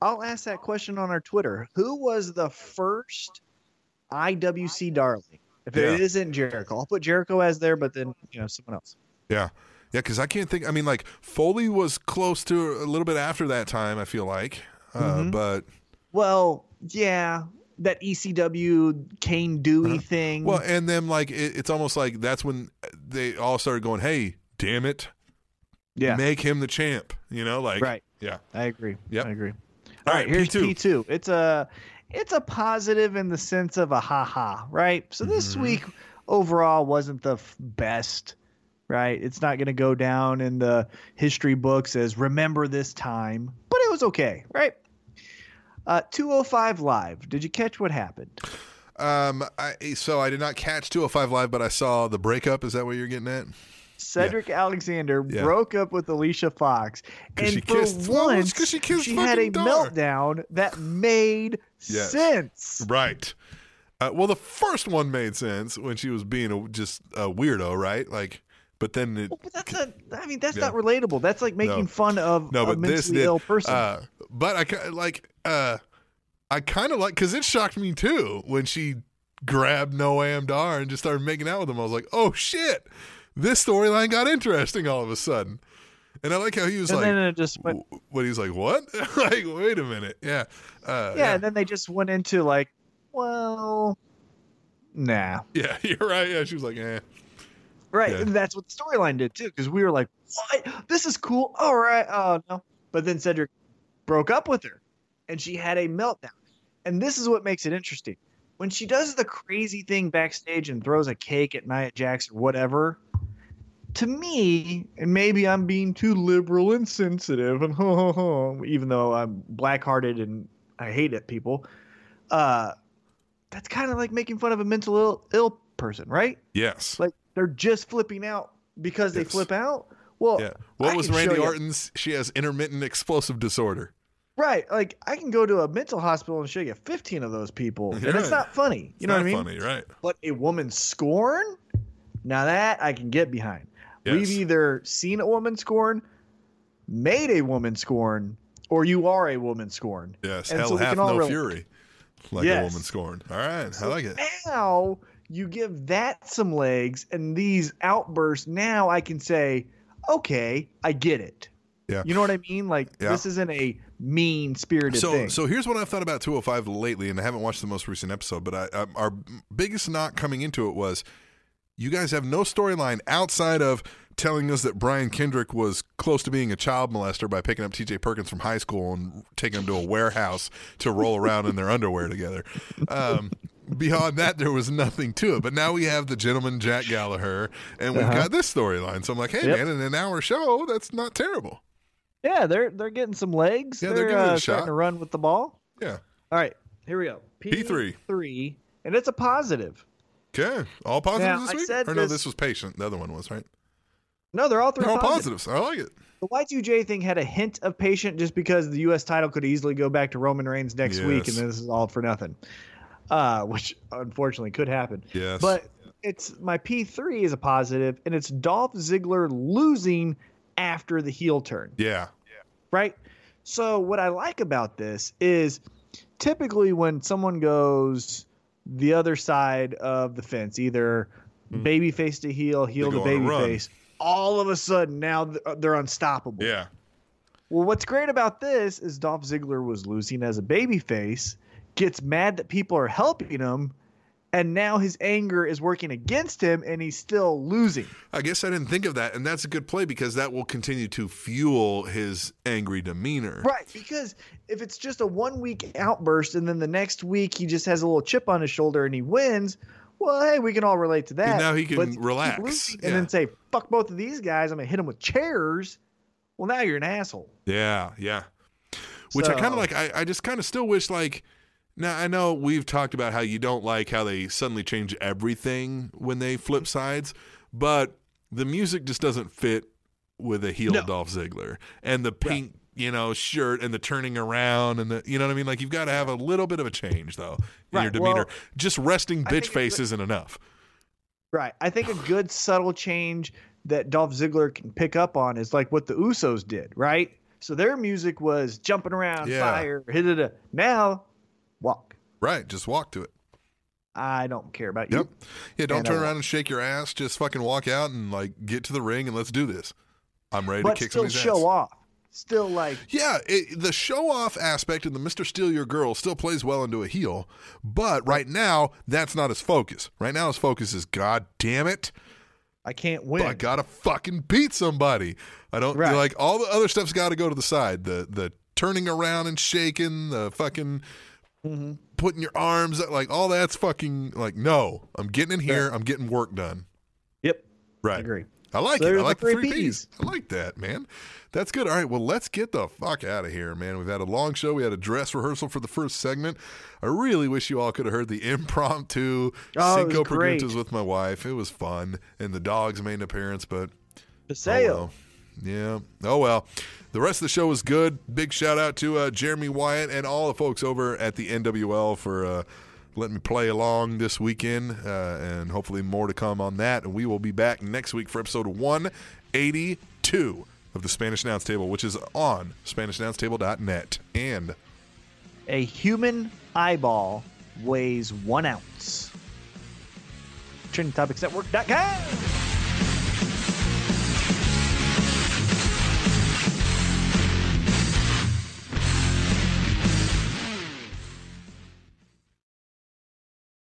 I'll ask that question on our Twitter. Who was the first IWC darling? If Yeah. it isn't Jericho, I'll put Jericho as there, but then you know someone else. Yeah. Yeah, because I can't think. I mean, like Foley was close to a little bit after that time. I feel like, uh, Mm-hmm. but Well, yeah, that ECW Cane Dewey thing. Uh-huh. well, and then like it, it's almost like that's when they all started going, "Hey, damn it, yeah, make him the champ." You know, like right. Yeah. I agree. Yeah, I agree. All All right, right, here's P2. It's a it's a positive in the sense of a ha ha, right? So this Mm-hmm. week overall wasn't the f- best, right? It's not going to go down in the history books as remember this time, but it was okay, right? Uh, 205 live. Did you catch what happened? Um, I so I did not catch 205 live, but I saw the breakup. Is that what you're getting at? Cedric Alexander Yeah. broke up with Alicia Fox, and she for kissed- well, it's once, 'cause she had a Dar. meltdown that made Yes. sense. Right. Uh, well, the first one made sense when she was being a, just a weirdo, right? Like, but then it, Well, but that's not. I mean, that's Yeah. not relatable. That's like making No. fun of no, a but mentally this did. ill person. Uh, but I like, uh, I kind of like because it shocked me too when she grabbed Noam Dar and just started making out with him. I was like, oh shit, this storyline got interesting all of a sudden. And I like how he was and like, then it just went. what he's like, what? (laughs) like, wait a minute, yeah, uh, Yeah, and then they just went into like, well, nah, (laughs) yeah, you're right. Yeah, she was like, eh. right. Yeah. And that's what the storyline did too, because we were like, what? This is cool. All right. Oh no. But then Cedric broke up with her, and she had a meltdown. And this is what makes it interesting. When she does the crazy thing backstage and throws a cake at Nia Jax or whatever, to me, and maybe I'm being too liberal and sensitive, and (laughs) even though I'm black-hearted and I hate it, people, uh, that's kind of like making fun of a mental Ill, Ill person, right? Yes. Like they're just flipping out because they flip out. Well, Yeah. What I was Randy show you- Orton's? She has intermittent explosive disorder. Right. Like I can go to a mental hospital and show you 15 of those people, and Right. it's not funny. You It's know not what I mean? funny, right? But a woman scorn, now that I can get behind. We've either seen a woman scorn, made a woman scorn, or you are a woman scorn. Yes, And hell so hath no relate. fury, like Yes. a woman scorned. All right, I like it. Now you give that some legs, and these outbursts. Now I can say, okay, I get it. Yeah. You know what I mean? Like Yeah. this isn't a mean spirited So, thing. so here's what I've thought about 205 lately, and I haven't watched the most recent episode, but I, I, our biggest knock coming into it was you guys have no storyline outside of telling us that Brian Kendrick was close to being a child molester by picking up TJ Perkins from high school and taking him to a warehouse to roll around in their underwear together. Um, beyond that, there was nothing to it. But now we have the gentleman Jack Gallagher, and we've Uh-huh. got this storyline. So I'm like, hey, Yep. man, in an hour show, that's not terrible. yeah, they're they're getting some legs. Yeah, they're they're giving it a uh, starting shot. to run with the ball. Yeah. All right, here we go. P3. three, and it's a positive. Okay. All positive Now, this I week? said or no, this- was patient. The other one was, right? No, they're all 3 They're all positive. positives. I like it. The Y2J thing had a hint of patient just because the U.S. title could easily go back to Roman Reigns next week, and this is all for nothing, uh, (laughs) which unfortunately could happen. Yes. But it's my P3 is a positive, and it's Dolph Ziggler losing after the heel turn. Yeah. right? So what I like about this is typically when someone goes the other side of the fence, either baby face to heel, heel. To baby face, all of a sudden now they're unstoppable. Yeah. Well, what's great about this is Dolph Ziggler was losing as a baby face, gets mad that people are helping him, and now his anger is working against him and he's still losing. I guess I didn't think of that. And that's a good play because that will continue to fuel his angry demeanor. Right, because if it's just a one week outburst and then the next week he just has a little chip on his shoulder and he wins, well, hey, we can all relate to that. And now he can But if you keep relax, losing yeah. And then say, fuck both of these guys, I'm going to hit them with chairs. Well, now you're an asshole. Yeah. Yeah. Which I kind of like. I, I just kind of still wish, like, now I know we've talked about how you don't like how they suddenly change everything when they flip sides, but the music just doesn't fit with a heel No. Dolph Ziggler and the pink, you know, shirt and the turning around and the, you know what I mean? Like, you've got to have a little bit of a change, though, in your demeanor. well, just resting bitch face isn't enough. Right. I think a good subtle change that Dolph Ziggler can pick up on is like what the Usos did, right? So their music was jumping around, Yeah. fire, hit it. Now, walk. Right. Just walk to it. I don't care about you. Yep. Yeah, don't And turn I around and shake your ass. Just fucking walk out and like get to the ring and let's do this. I'm ready to kick still somebody's show ass. off. Still like Yeah, it, the show off aspect and the Mr. Steal Your Girl still plays well into a heel, but right now that's not his focus. Right now his focus is God damn it, I can't win. I gotta fucking beat somebody. I don't Right. like all the other stuff's got to go to the side. The the turning around and shaking, the fucking Mm-hmm. putting your arms like all that's fucking like no. I'm getting in here. I'm getting work done. Yep. Right. I agree. I like So it. I like the three P's. I like that, man. That's good. All right, well, let's get the fuck out of here, man. We've had a long show. We had a dress rehearsal for the first segment. I really wish you all could have heard the (laughs) impromptu Oh, Cinco. Preguntas with my wife. It was fun, and the dogs made an appearance, but Paseo. Oh, well. Yeah. Oh well. The rest of the show was good. Big shout out to uh, Jeremy Wyatt and all the folks over at the NWL for uh, letting me play along this weekend, uh, and hopefully more to come on that. And we will be back next week for episode 182 of the Spanish Announce Table, which is on SpanishAnnounceTable.net. And A human eyeball weighs one ounce. TrendingTopicsNetwork.com.